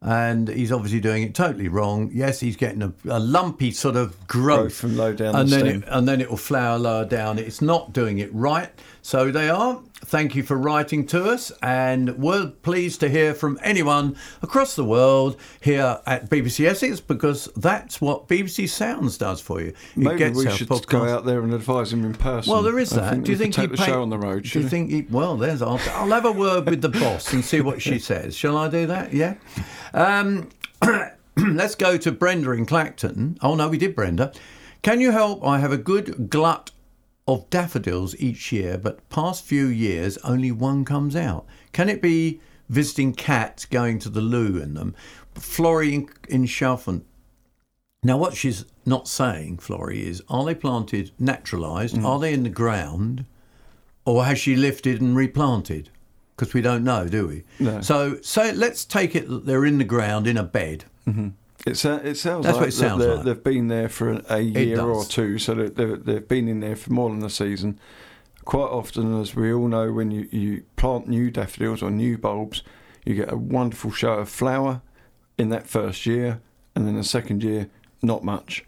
and he's obviously doing it totally wrong. Yes, he's getting a, a lumpy sort of growth, Growth from low down and the then stem. it, and then it will flower lower down. It's not doing it right. So they are. Thank you for writing to us, and we're pleased to hear from anyone across the world here at BBC Essex because that's what BBC Sounds does for you. It Maybe gets we should podcast- go out there and advise him in person. Well, there is I that. do you think he take the pay- show on the road? Do you think he? Well, there's. I'll, I'll have a word with the boss and see what she <laughs> says. Shall I do that? Yeah. Um, <clears throat> let's go to Brenda in Clacton. Oh no, we did Brenda. Can you help? I have a good glut of daffodils each year, but past few years only one comes out. Can it be visiting cats going to the loo in them? Florrie in, in. Now, what she's not saying, Florrie, is are they planted naturalised? Mm. Are they in the ground? Or has she lifted and replanted? Because we don't know, do we? No. So, so let's take it that they're in the ground in a bed. It, sa- uh, it sounds That's like what it sounds like. they've been there for a, a year or two, so they've, they've been in there for more than a season. Quite often, as we all know, when you, you plant new daffodils or new bulbs, you get a wonderful show of flower in that first year, and then the second year, not much.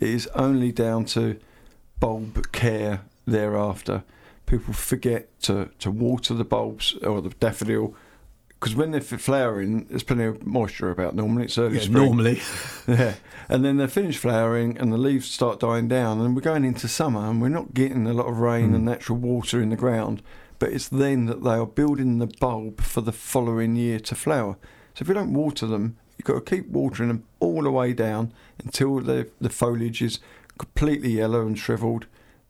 It is only down to bulb care thereafter. People forget to, to water the bulbs or the daffodil because when they're flowering, there's plenty of moisture about normally. It's early spring. normally. <laughs> Yeah. And then they finish flowering and the leaves start dying down and we're going into summer and we're not getting a lot of rain hmm. and natural water in the ground. But it's then that they are building the bulb for the following year to flower. So if you don't water them, you've got to keep watering them all the way down until the, the foliage is completely yellow and shriveled.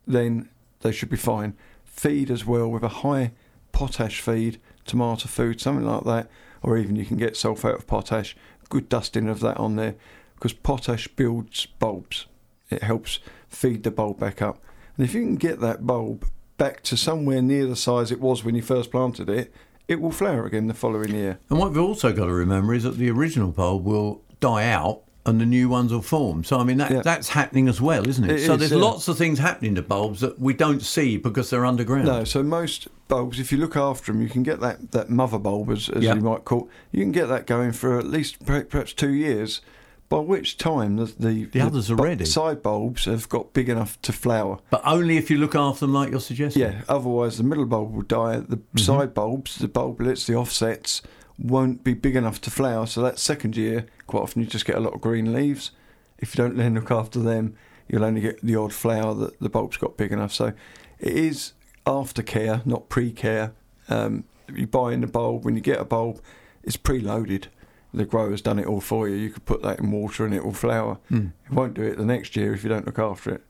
Then they should be fine. Feed as well with a high potash feed, tomato food, something like that, or even you can get sulfate of potash, good dusting of that on there, because potash builds bulbs. It helps feed the bulb back up. And if you can get that bulb back to somewhere near the size it was when you first planted it, it will flower again the following year. And what we've also got to remember is that the original bulb will die out and the new ones will form. So, I mean, that, Yeah. that's happening as well, isn't it? It so, is, there's yeah. lots of things happening to bulbs that we don't see because they're underground. No, so most bulbs, if you look after them, you can get that, that mother bulb, as, as Yeah. you might call It. You can get that going for at least perhaps two years, by which time the, the, The others are bu- ready. side bulbs have got big enough to flower. But only if you look after them like you're suggesting. Yeah, otherwise the middle bulb will die. The Mm-hmm. side bulbs, the bulblets, the offsets, won't be big enough to flower. So that second year, quite often you just get a lot of green leaves. If you don't then look after them, you'll only get the odd flower that the bulb's got big enough. So it is aftercare, not pre-care. Um, you buy in the bulb when you get a bulb, it's pre-loaded. the grower's done it all for you. You could put that in water and it will flower. Hmm. It won't do it the next year if you don't look after it.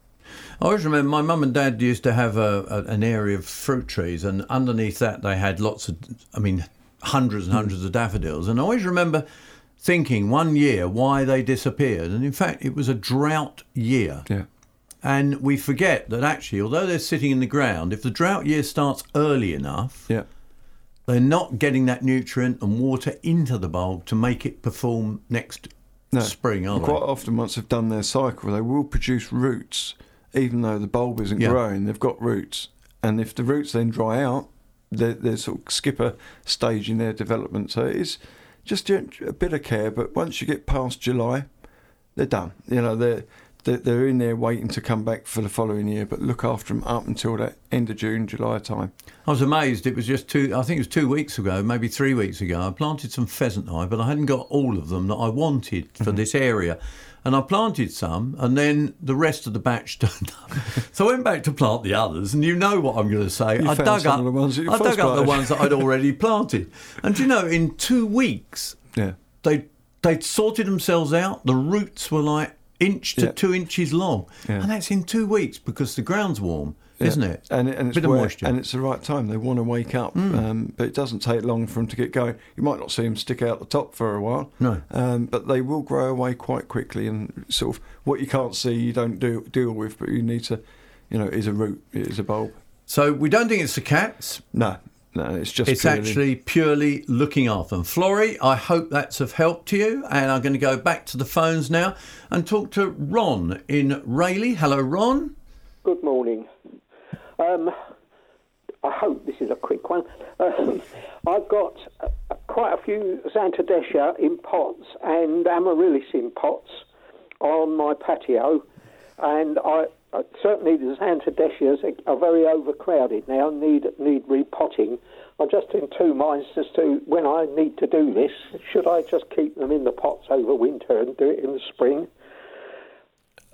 I always remember my mum and dad used to have a, a, an area of fruit trees, and underneath that they had lots of, I mean, hundreds and hmm. hundreds of daffodils. And I always remember thinking one year why they disappeared, and in fact it was a drought year. Yeah. And we forget that actually, although they're sitting in the ground, if the drought year starts early enough, Yeah. they're not getting that nutrient and water into the bulb to make it perform next No. spring, are they? Quite often, once they've done their cycle, they will produce roots, even though the bulb isn't Yeah. growing. They've got roots, and if the roots then dry out, they they sort of skip a stage in their development. So it is just a a bit of care. But once you get past July, they're done. You know they're they're, they're in there waiting to come back for the following year. But look after them up until that end of June, July time. I was amazed. It was just two. I think it was two weeks ago, maybe three weeks ago. I planted some pheasant eye, but I hadn't got all of them that I wanted for Mm-hmm. this area. And I planted some, and then the rest of the batch <laughs> turned up. so I went back to plant the others, and you know what I'm going to say. You I dug up the ones I dug up the ones that I'd already <laughs> planted. And do you know, in two weeks, Yeah. they they'd sorted themselves out. The roots were like inch to Yeah. two inches long, Yeah. and that's in two weeks because the ground's warm, Yeah. isn't it? And, and it's bit of where- moisture. And it's the right time. They want to wake up, um, but it doesn't take long for them to get going. You might not see them stick out the top for a while, No. um, but they will grow away quite quickly. And sort of what you can't see, you don't do, deal with, but you need to, you know, is a root, it is a bulb. so we don't think it's the cats. No, no, it's just It's purely- actually purely looking after them. Florrie, I hope that's of help to you. And I'm going to go back to the phones now and talk to Ron in Rayleigh. Hello, Ron. Good morning. Um, I hope this is a quick one. Um, I've got uh, quite a few Zantedeschia in pots and Amaryllis in pots on my patio, and I uh, certainly the Zantedeschias are, very overcrowded now. Need need repotting. I'm just in two minds as to when I need to do this. Should I just keep them in the pots over winter and do it in the spring?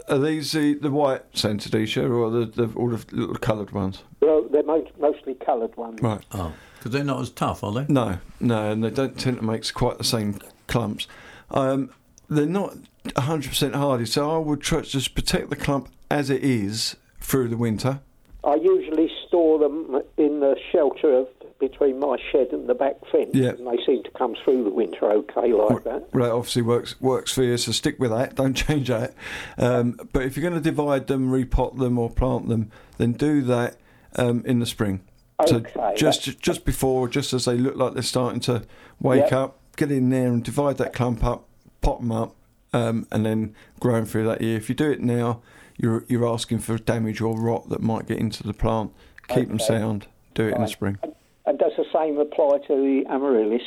Are these the, the white Zantedeschia or the, the all the little coloured ones? Well, they're mo- mostly coloured ones. Right. Oh, because they're not as tough, are they? No, no, and they don't tend to make quite the same clumps. Um, they're not 100% hardy, so I would try to just protect the clump as it is through the winter. I usually store them in the shelter of between my shed and the back fence, Yeah. and they seem to come through the winter okay like that. That obviously works works for you, so stick with that. <laughs> Don't change that. Um, but if you're going to divide them, repot them, or plant them, then do that um, in the spring. Okay, so just just before, just as they look like they're starting to wake Yep. up, get in there and divide that clump up, pot them up, um, and then grow them through that year. If you do it now, you're you're asking for damage or rot that might get into the plant. Keep them sound. Do it in the Right. spring. And does the same apply to the amaryllis?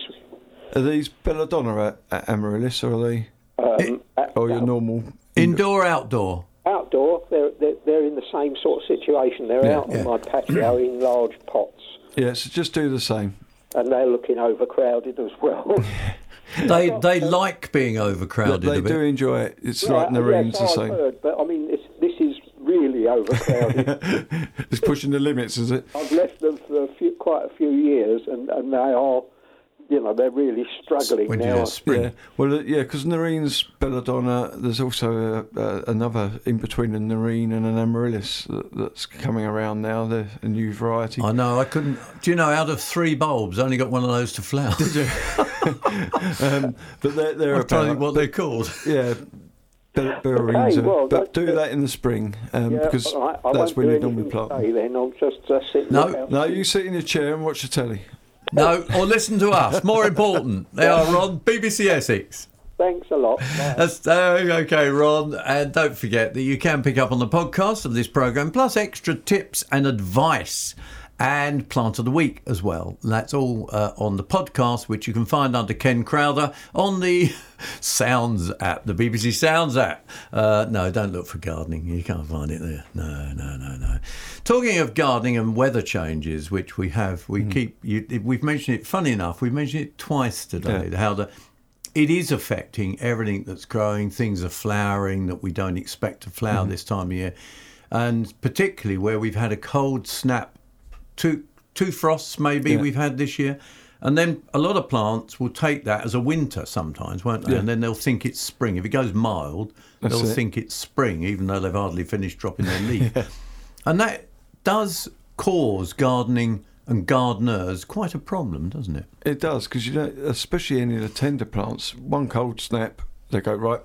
Are these belladonna a- a- amaryllis, or are they, Um, uh, or your no, normal? Indoor, outdoor. outdoor, they're, they're they're in the same sort of situation. They're Yeah, out yeah. on my patio in large pots, Yeah, so just do the same. and they're looking overcrowded as well. <laughs> They they like being overcrowded they a bit. do enjoy it. It's Yeah, like Nerines yes, the I've same. heard, but I mean, it's, this is really overcrowded. <laughs> It's pushing the limits, is it? I've left them for a few, quite a few years, and, and they are, you know, they're really struggling When now. spring. Yeah. Well, uh, yeah, because Nerines belladonna. There's also a, a, another in between a Nareen and an amaryllis that, that's coming around now. The a new variety. I know. I couldn't. Do you know? Out of three bulbs, I only got one of those to flower. Did <laughs> um, but they're, they're I'm trying to think about, what they're called. yeah. Bell- Bellarines Okay, are- well, but that's- do that in the spring um, Yeah, because all right, I that's when you normally anything plant. them. today Then I'll just uh, sit. No. No, you sit in your chair and watch the telly. No, or listen to us. More important. <laughs> They are on BBC Essex. Thanks a lot. <laughs> That's uh, okay, Ron. And don't forget that you can pick up on the podcast of this program, plus extra tips and advice, and plant of the week as well. That's all uh, on the podcast, which you can find under Ken Crowther on the <laughs> Sounds app, the BBC Sounds app. Uh, no, don't look for gardening. You can't find it there. No, no, no, no. Talking of gardening and weather changes, which we have, we keep. You, we've mentioned it. Funny enough, we've mentioned it twice today. Yeah. How the it is affecting everything that's growing. Things are flowering that we don't expect to flower this time of year, and particularly where we've had a cold snap, two two frosts maybe Yeah. we've had this year, And then a lot of plants will take that as a winter sometimes, won't they? Yeah. And then they'll think it's spring. If it goes mild, That's they'll it. think it's spring, even though they've hardly finished dropping their leaf. <laughs> And that does cause gardening and gardeners quite a problem, doesn't it? It does because you know, especially any of the tender plants, one cold snap, they go right.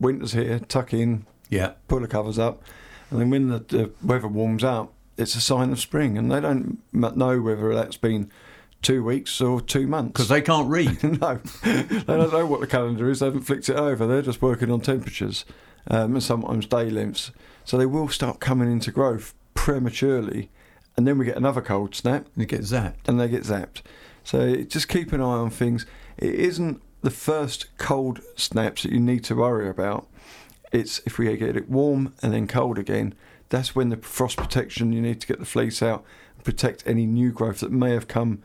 Winter's here, tuck in, Yeah. pull the covers up, and then when the, the weather warms up, it's a sign of spring, and they don't m- know whether that's been two weeks or two months. Because they can't read. <laughs> no, they don't know what the calendar is. They haven't flicked it over. They're just working on temperatures um, and sometimes day lengths. So they will start coming into growth prematurely, and then we get another cold snap, and it gets zapped. and they get zapped. So just keep an eye on things. It isn't the first cold snaps that you need to worry about. It's if we get it warm and then cold again. That's when the frost protection you need to get the fleece out and protect any new growth that may have come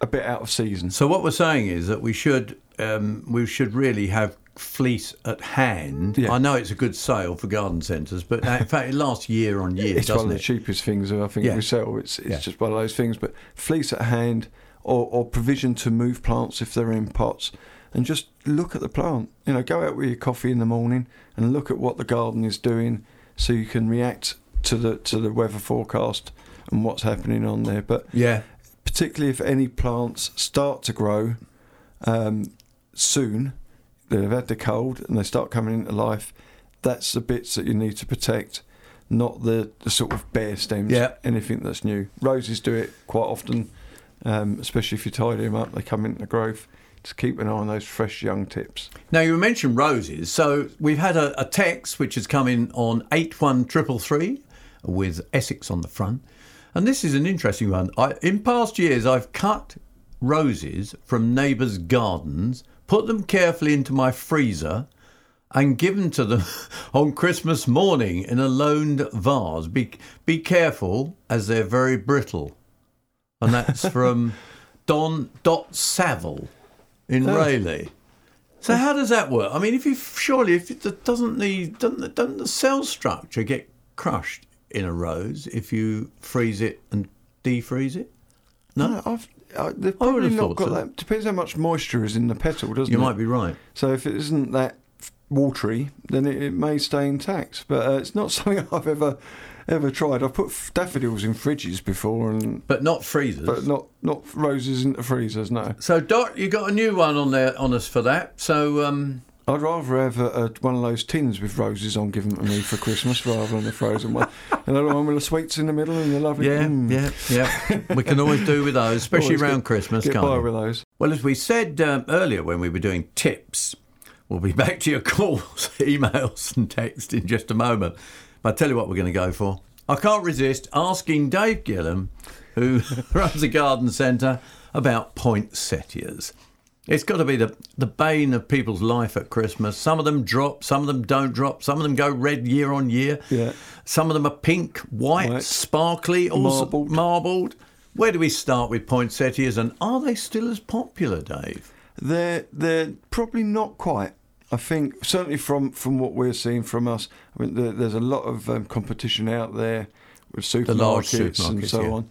a bit out of season. So what we're saying is that we should um, we should really have fleece at hand. Yeah. I know it's a good sale for garden centres, but in <laughs> fact it lasts year on year, it's one of the it? cheapest things I think Yeah. we sell. It's it's Yeah. just one of those things. But fleece at hand, or, or provision to move plants if they're in pots, and just look at the plant. You know, go out with your coffee in the morning and look at what the garden is doing, so you can react to the to the weather forecast and what's happening on there. But yeah. particularly if any plants start to grow um, soon, they've had the cold and they start coming into life, that's the bits that you need to protect, not the, the sort of bare stems, Yeah. anything that's new. Roses do it quite often, um, especially if you tidy them up, they come into growth. Just keep an eye on those fresh young tips. Now you mentioned roses, so we've had a, a text which has come in on eight one triple three with Essex on the front, and this is an interesting one. I, in past years, I've cut roses from neighbours' gardens, put them carefully into my freezer, and given to them <laughs> on Christmas morning in a loaned vase. Be be careful, as they're very brittle, and that's <laughs> from Don Dot Saville in Oh. Rayleigh. So how does that work? I mean, if you surely if it doesn't the doesn't the, doesn't the cell structure get crushed in a rose if you freeze it and defreeze it? No, I've, I, they've probably not got so. that. Depends how much moisture is in the petal, doesn't you it? You might be right. So if it isn't that watery, then it, it may stay intact. But uh, it's not <laughs> something I've ever ever tried. I've put daffodils in fridges before, and But not freezers. but not not roses into freezers. No, so Dot, you got a new one on there on us for that. So um, I'd rather have a, a, one of those tins with roses on given to me for Christmas rather than a frozen one. Another one with the sweets in the middle and the lovely. yeah, mm. yeah, yeah, we can always do with those, <laughs> especially Always around get- Christmas. Get can't by we? with those. Well, as we said um, earlier when we were doing tips, we'll be <laughs> back to your calls, <laughs> emails, and text in just a moment. But I tell you what, we're going to go for. I can't resist asking Dave Gillam, who runs a garden centre, about poinsettias. It's got to be the, the bane of people's life at Christmas. Some of them drop, some of them don't drop, some of them go red year on year. Yeah. Some of them are pink, white, White. sparkly, Marbled. marbled. Where do we start with poinsettias, and are they still as popular, Dave? They're they're probably not quite. I think certainly from from what we're seeing from us, I mean, there, there's a lot of um, competition out there with supermarkets, large and so yeah. on.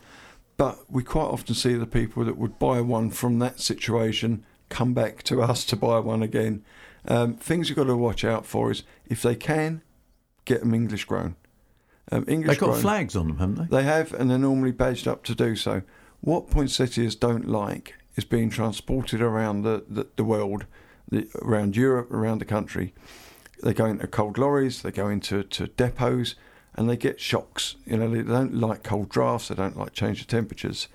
But we quite often see the people that would buy one from that situation come back to us to buy one again. Um, things you've got to watch out for is if they can get them English grown. Um, English They've got grown, flags on them, haven't they? they have, and they're normally badged up to do so. What poinsettias don't like is being transported around the, the, the world, the, around Europe, around the country. They go into cold lorries, they go into to depots, and they get shocks. You know, they don't like cold drafts, they don't like change of temperatures.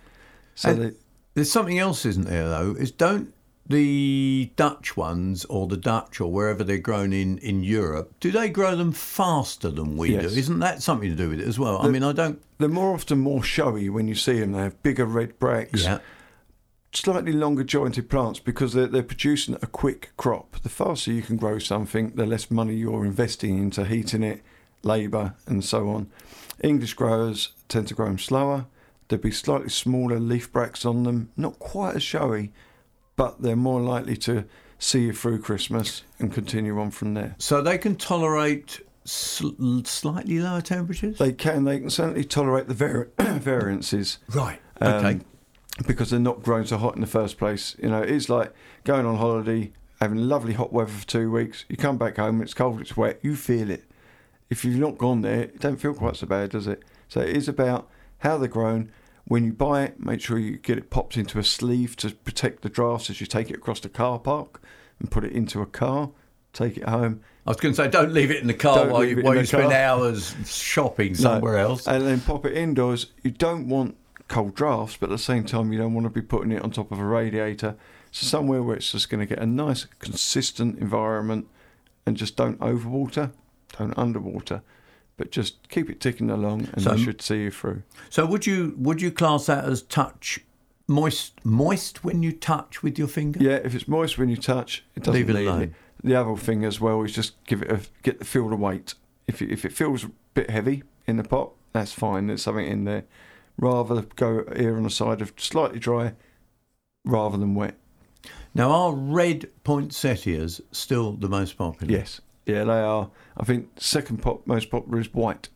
So they, There's something else, isn't there? Though, is don't the Dutch ones or the Dutch or wherever they're grown in in Europe, do they grow them faster than we Yes. do? Isn't that something to do with it as well? I mean, I don't. they're more often more showy when you see them. They have bigger red bracts. Yeah, slightly longer jointed plants because they're, they're producing a quick crop. The faster you can grow something, the less money you're investing into heating it, labour, and so on. English growers tend to grow them slower. There'd be slightly smaller leaf bracts on them, not quite as showy, but they're more likely to see you through Christmas and continue on from there. so they can tolerate sl- slightly lower temperatures. They can, they can certainly tolerate the vari- <clears throat> variances. right. Um, Okay. because they're not grown so hot in the first place. You know, it's like going on holiday, having lovely hot weather for two weeks. You come back home, it's cold, it's wet, you feel it. If you've not gone there, it don't feel quite so bad, does it? So it is about how they're grown. When you buy it, make sure you get it popped into a sleeve to protect the drafts as you take it across the car park and put it into a car. Take it home. I was going to say, don't leave it in the car Don't while you, while you spend car. hours shopping No. somewhere else. And then pop it indoors. You don't want cold drafts, but at the same time, you don't want to be putting it on top of a radiator. So somewhere where it's just going to get a nice, consistent environment, and just don't overwater, don't underwater, but just keep it ticking along, and So- they should see you through. So would you would you class that as touch moist moist when you touch with your finger? Yeah, if it's moist when you touch, it doesn't Leave it alone. The other thing as well is just give it a get the feel the weight. If it, if it feels a bit heavy in the pot, that's fine. There's something in there. Rather go here on the side of slightly dry, rather than wet. Now are red poinsettias still the most popular? Yes, yeah, they are. I think second pop most popular is white.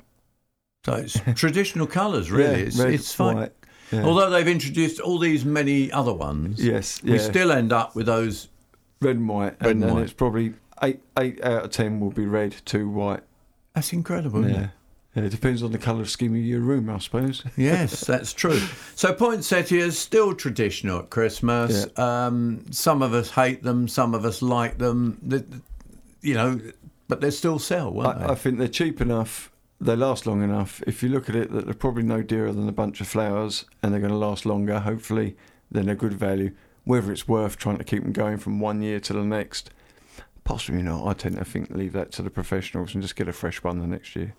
So it's <laughs> traditional colours, really. Yeah, it's, red, it's fine. white. Yeah. Although they've introduced all these many other ones, yes, we still end up with those. red and white, Red and and white. it's probably eight eight out of ten will be red, two white. That's incredible, isn't Yeah. it? yeah, it depends on the colour scheme of your room, I suppose. <laughs> Yes, that's true. So poinsettias still traditional at Christmas. Um, some of us hate them, some of us like them. The- you know, but they still sell, won't I, I think they're cheap enough. They last long enough. If you look at it, that they're probably no dearer than a bunch of flowers, and they're going to last longer. Hopefully, then they're good value. Whether it's worth trying to keep them going from one year to the next, possibly not. I tend to think leave that to the professionals and just get a fresh one the next year.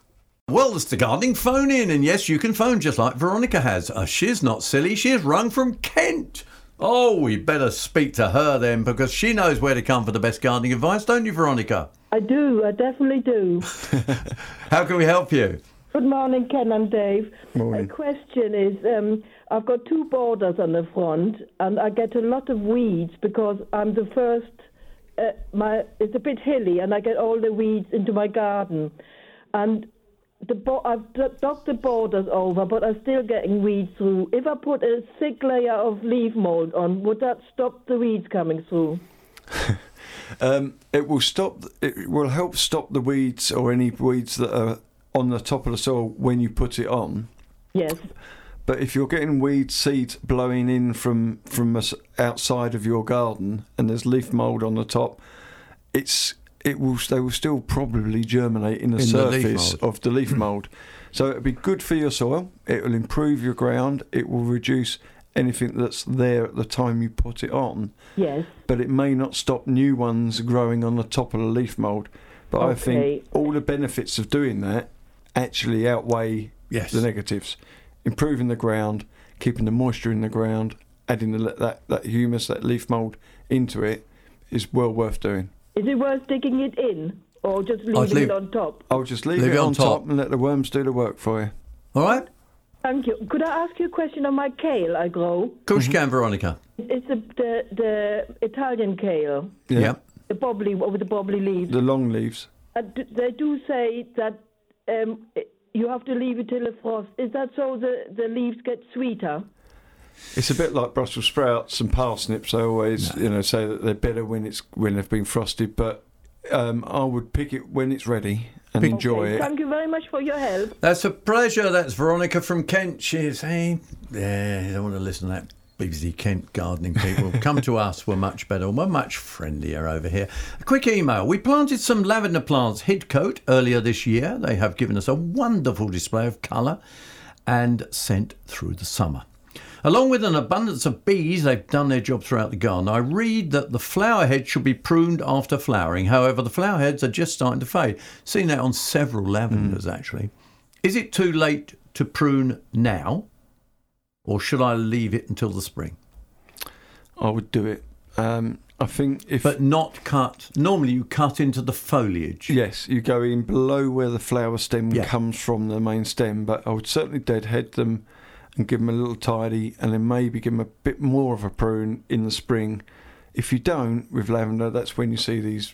Well, it's the gardening phone in, and yes, you can phone just like Veronica has. Uh, she's not silly, she's rung from Kent. Oh, we better speak to her then, because she knows where to come for the best gardening advice, don't you, Veronica? I do, I definitely do. <laughs> <laughs> How can we help you? Good morning, Ken and Dave. Morning. My question is um, I've got two borders on the front, and I get a lot of weeds because I'm the first. Uh, my It's a bit hilly, and I get all the weeds into my garden. And the bo- I've d- dug the borders over, but I'm still getting weeds through. If I put a thick layer of leaf mold on, would that stop the weeds coming through? <laughs> Um, it will stop. It will help stop the weeds or any weeds that are on the top of the soil when you put it on. Yes. But if you're getting weed seeds blowing in from from outside of your garden and there's leaf mold on the top, it's it will they will still probably germinate in the In the leaf surface mould. of the leaf mm. mold. So it'll be good for your soil. It will improve your ground. It will reduce anything that's there at the time you put it on. Yes. But it may not stop new ones growing on the top of the leaf mold. But I think all the benefits of doing that actually outweigh Yes. the negatives. Improving the ground, keeping the moisture in the ground, adding the, that, that humus, that leaf mould into it is well worth doing. Is it worth digging it in or just leaving leave- it on top? I'll just leave, Leave it, it on on top. top. and let the worms do the work for you. All right? Thank you. Could I ask you a question on my kale I grow? Of course you can, Veronica. It's the the, the Italian kale, Yeah. Yep. the bobbly with the bobbly leaves. The long leaves. Uh, d- they do say that um, you have to leave it till the frost. Is that so the, the leaves get sweeter? It's a bit like Brussels sprouts and parsnips. I always, you know, say that they're better when it's when they've been frosted. But um, I would pick it when it's ready and enjoy Okay, it. Thank you very much for your help. That's a pleasure. That's Veronica from Kent. She's saying, yeah, you don't want to listen to that BBC Kent gardening people. <laughs> Come to us. We're much better. We're much friendlier over here. A quick email. We planted some lavender plants, Hidcote, earlier this year. They have given us a wonderful display of colour and scent through the summer. Along with an abundance of bees, they've done their job throughout the garden. I read that the flower heads should be pruned after flowering. However, the flower heads are just starting to fade. Seen that on several lavenders, actually. Is it too late to prune now, or should I leave it until the spring? I would do it. Um, I think if But not cut. Normally, you cut into the foliage. Yes, you go in below where the flower stem Yeah. comes from, the main stem. But I would certainly deadhead them and give them a little tidy, and then maybe give them a bit more of a prune in the spring. If you don't with lavender, that's when you see these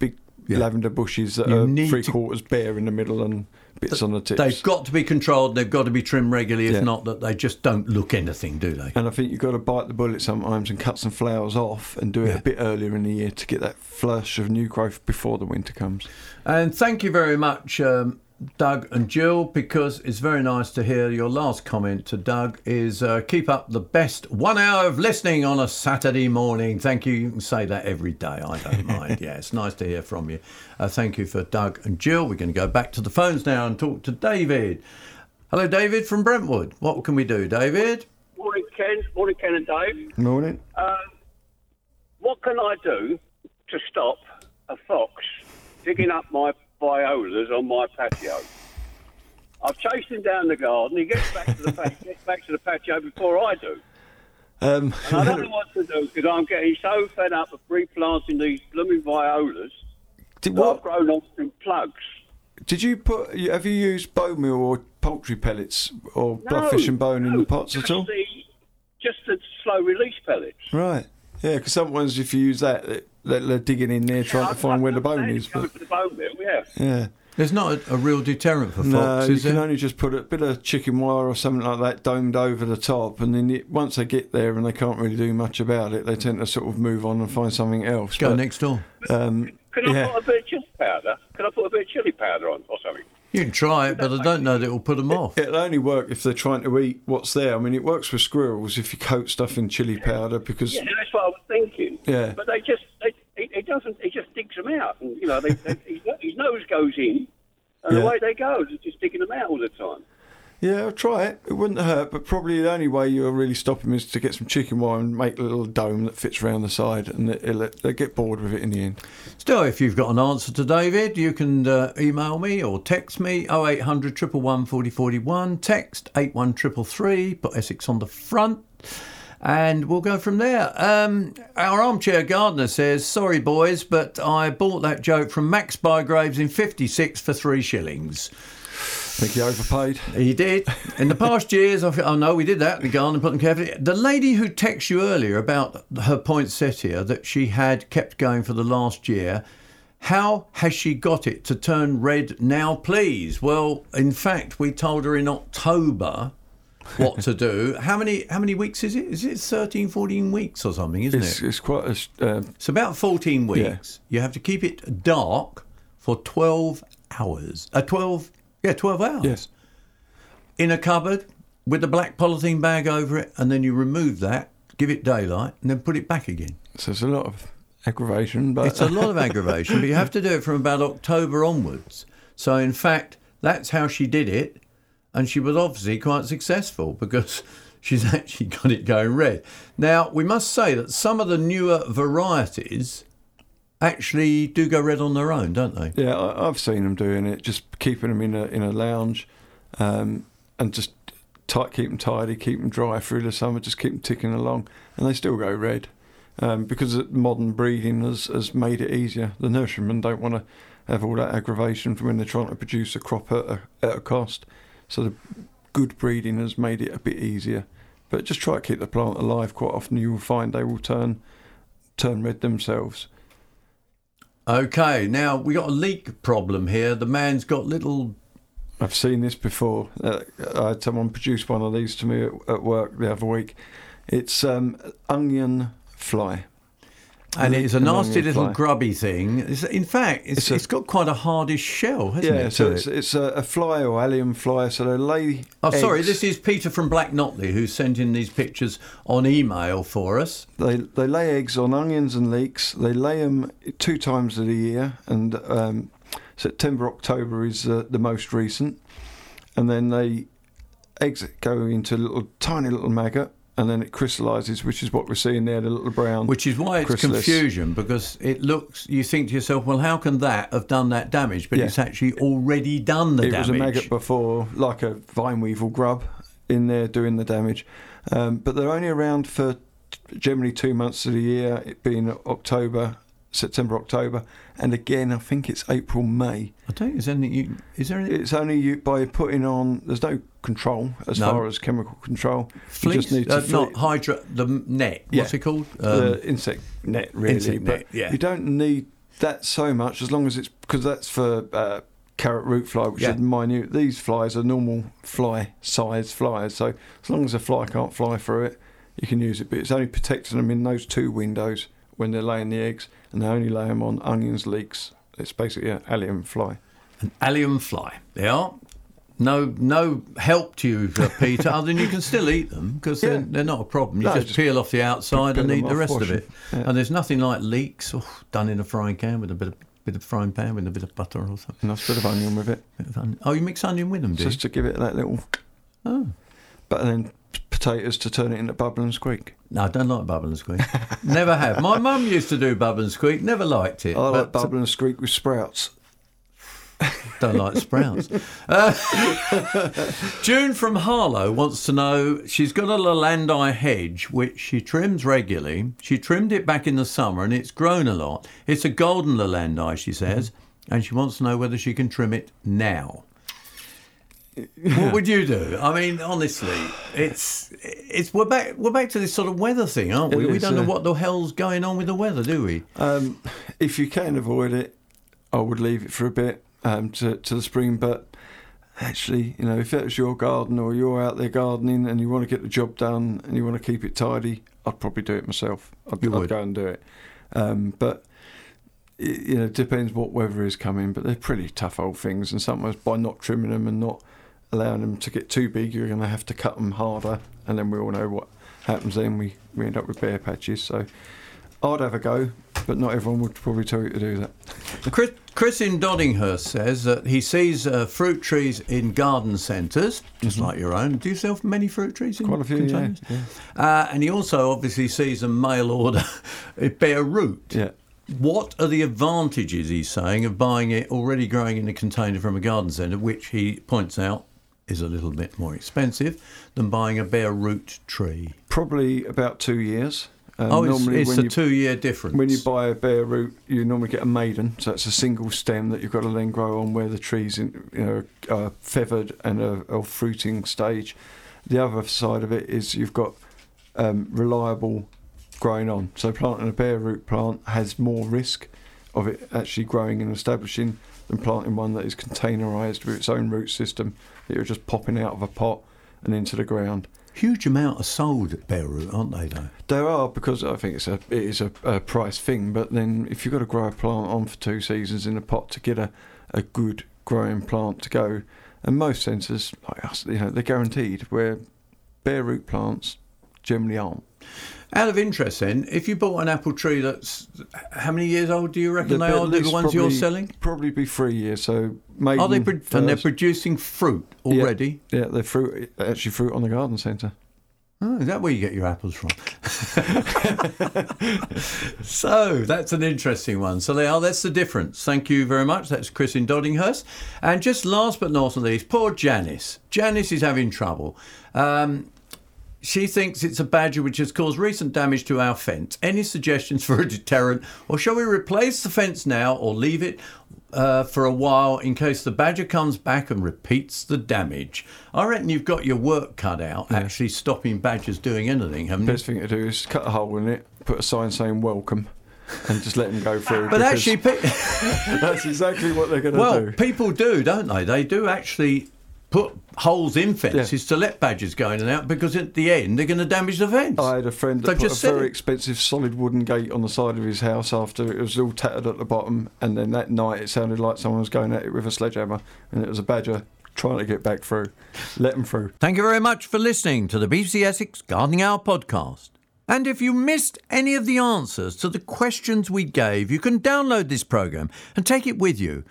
big lavender bushes that You are three to- quarters bare in the middle and bits on the tips. They've got to be controlled. They've got to be trimmed regularly. If Yeah. not, that they just don't look anything, do they? and I think you've got to bite the bullet sometimes and cut some flowers off and do it Yeah. a bit earlier in the year to get that flush of new growth before the winter comes. And thank you very much, um, Doug and Jill, because it's very nice to hear your last comment to Doug is uh, keep up the best one hour of listening on a Saturday morning. Thank you. You can say that every day. I don't <laughs> mind. Yeah, it's nice to hear from you. Uh, thank you for Doug and Jill. We're going to go back to the phones now and talk to David. Hello, David from Brentwood. What can we do, David? Morning, Ken. Morning, Ken and Dave. Morning. Uh, what can I do to stop a fox digging up my violas on my patio? I've chased him down the garden. He gets back to the patio, <laughs> gets back to the patio before I do. Um, And I don't know what to do because I'm getting so fed up of replanting these blooming violas Did, that what, I've grown off in plugs. did you put? Have you used bone meal or poultry pellets or No, fish and bone in the pots at all? The, just the slow release pellets. Right. Yeah, because sometimes if you use that, it- they're, they're digging in there trying to find where the bone is. But the bone meal, yeah. yeah. There's not a, a real deterrent for No, fox, you is can there? only just put a bit of chicken wire or something like that domed over the top, and then it, once they get there and they can't really do much about it, they tend to sort of move on and find something else. Go But, next door. Um, Can I yeah. put a bit of chili powder? Can I put a bit of chili powder on or something? You can try it, but I don't know that it will put them off. It'll only work if they're trying to eat what's there. I mean, it works with squirrels if you coat stuff in chili powder because Yeah, that's what I was thinking. Yeah. But they just, they, it, it doesn't, He just digs them out. And, you know, they, they, his, his nose goes in, and Yeah. away they go. It's just digging them out all the time. yeah, I'll try it. It wouldn't hurt, but probably the only way you'll really stop him is to get some chicken wire and make a little dome that fits around the side, and it, it'll, they get bored with it in the end. Still, if you've got an answer to David, you can uh, email me or text me 0800 111 4041. Text 81333, put Essex on the front. And we'll go from there. Um, our armchair gardener says, Sorry, boys, but I bought that joke from Max Bygraves in 56 for three shillings. I think he overpaid. He did. In the past years, I oh no, we did that. The garden put them carefully. The lady who texted you earlier about her poinsettia that she had kept going for the last year, how has she got it to turn red now, please? Well, in fact, we told her in October what to do. How many how many weeks is it? Is it 13, 14 weeks or something, isn't It's, it? it's quite a. Uh, It's about 14 weeks. You have to keep it dark for 12 hours. Uh, 12, yeah, 12 hours. Yes. In a cupboard with a black polythene bag over it, and then you remove that, give it daylight, and then put it back again. so it's a lot of aggravation, but It's a lot of aggravation, but you have to do it from about October onwards. So, in fact, that's how she did it, and she was obviously quite successful because <laughs> she's actually got it going red. Now, we must say that some of the newer varieties actually do go red on their own, don't they? Yeah, I've seen them doing it. Just keeping them in a in a lounge, um, and just tight, keep them tidy, keep them dry through the summer. Just keep them ticking along, and they still go red. Um, because modern breeding has, has made it easier. The nurserymen don't want to have all that aggravation from when they're trying to produce a crop at a, at a cost. So the good breeding has made it a bit easier. But just try to keep the plant alive. Quite often, you will find they will turn turn red themselves. Okay, now we got a leak problem here. The man's got little. I've seen this before. Uh, I had someone produce one of these to me at, at work the other week. It's um, onion fly. And it's a nasty little fly. grubby thing. It's, in fact, it's, It's a- it's got quite a hardish shell, hasn't Yeah, it? so it's, it? it's a, a fly or allium fly. So they lay. Oh, sorry. This is Peter from Black Notley who sent in these pictures on email for us. They they lay eggs on onions and leeks. They lay them two times of the year, and um, September October is uh, the most recent. And then they eggs go into a little tiny little maggot, and then it crystallises, which is what we're seeing there, the little brown. Which is why it's chrysalis. confusion because it looks. You think to yourself, well, how can that have done that damage? But Yeah. it's actually already done the it damage. was a maggot before, like a vine weevil grub, in there doing the damage. Um, but they're only around for generally two months of the year, it being October, September, October, and again I think it's April, May. I don't think there's anything. You, is there anything? It's only you, by putting on. There's no control as No. far as chemical control. You Fleece? just need to uh, not hydra. The net. What's it called? the insect net, really. insect but net, yeah. You don't need that so much as long as it's because that's for uh, carrot root fly, which Yeah. is minute. These flies are normal fly size flies, so as long as a fly can't fly through it, you can use it. But it's only protecting them in those two windows when they're laying the eggs, and they only lay them on onions, leeks. It's basically an allium fly. An allium fly. They are. No, no help to you, uh, Peter, other than you can still eat them because they're, Yeah. they're not a problem. You No, just, just peel off the outside and eat the rest of it. Yeah. And there's nothing like leeks oh, done in a frying can with a bit of bit of frying pan with a bit of butter or something. Nice bit of onion with it, of onion. Oh, you mix onion with them, do you? just to give it that little. Oh. But then potatoes to turn it into bubble and squeak. No, I don't like bubble and squeak. never have. My mum used to do bubble and squeak. Never liked it. I like but- bubble and squeak with sprouts. Don't like sprouts. <laughs> Uh, June from Harlow wants to know she's got a Leylandii hedge which she trims regularly. She trimmed it back in the summer and it's grown a lot. It's a golden Leylandii, she says, and she wants to know whether she can trim it now. What would you do? I mean, honestly, it's it's we're back we're back to this sort of weather thing, aren't we? It we is, don't know yeah. what the hell's going on with the weather, do we? Um, if you can avoid it, I would leave it for a bit um, to, to the spring. But actually, you know, if that was your garden or you're out there gardening and you want to get the job done and you want to keep it tidy, I'd probably do it myself. I'd, You I'd would. go and do it. Um, but it, you know, it depends what weather is coming. But they're pretty tough old things, and sometimes by not trimming them and not allowing them to get too big, you're going to have to cut them harder, and then we all know what happens. Then we, we end up with bare patches. So I'd have a go, but not everyone would probably tell you to do that. Chris, Chris in Doddinghurst says that he sees uh, fruit trees in garden centres, just like your own. Do you sell many fruit trees in Mm-hmm. Quite a few, yeah, containers? Uh, and he also obviously sees a mail order <laughs> bare root. Yeah. What are the advantages, he's saying, of buying it already growing in a container from a garden centre, which he points out is a little bit more expensive than buying a bare root tree? Probably about two years. Um, oh, it's, normally it's a you- two year difference. When you buy a bare root, you normally get a maiden, so it's a single stem that you've got to then grow on where the trees, in, you know, are feathered and are, are fruiting stage. The other side of it is you've got um, reliable growing on. So planting a bare root plant has more risk of it actually growing and establishing than planting one that is containerised with its own root system that you're just popping out of a pot and into the ground. Huge amount are sold at bare root, aren't they, though? There are because I think it's a it is a, a price thing. But then if you've got to grow a plant on for two seasons in a pot to get a, a good growing plant to go, and most centres like us, you know, they're guaranteed. Where bare root plants generally aren't. Out of interest, then, if you bought an apple tree that's how many years old do you reckon they They'd are? The ones you're selling? Probably be three years. So maybe Are they pro- and they're producing fruit already? Yeah, they're fruit actually fruit on the garden centre. Oh, is that where you get your apples from? <laughs> so that's an interesting one. So they are. That's the difference. Thank you very much. That's Chris in Doddinghurst. And just last but not least, poor Janice. Janice is having trouble. Um, she thinks it's a badger which has caused recent damage to our fence. Any suggestions for a deterrent, or shall we replace the fence now, or leave it uh, for a while in case the badger comes back and repeats the damage? I reckon you've got your work cut out actually stopping badgers doing anything, haven't you? Best thing to do is cut a hole in it, put a sign saying welcome, and just let them go through. But actually, pe- <laughs> that's exactly what they're going to well, do. people do, don't they? They do actually put holes in fences to let badgers go in and out because at the end they're going to damage the fence. I had a friend that They've put a very it. expensive solid wooden gate on the side of his house after it was all tattered at the bottom, and then that night it sounded like someone was going at it with a sledgehammer, and it was a badger trying to get back through. Let them through. Thank you very much for listening to the BBC Essex Gardening Hour podcast. And if you missed any of the answers to the questions we gave, you can download this programme and take it with you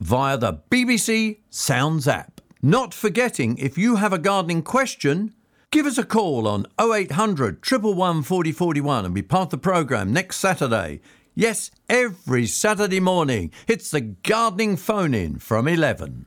via the BBC Sounds app. Not forgetting, if you have a gardening question, give us a call on 0800 111 4041 and be part of the programme next Saturday. Yes, every Saturday morning. It's the gardening phone in from 11.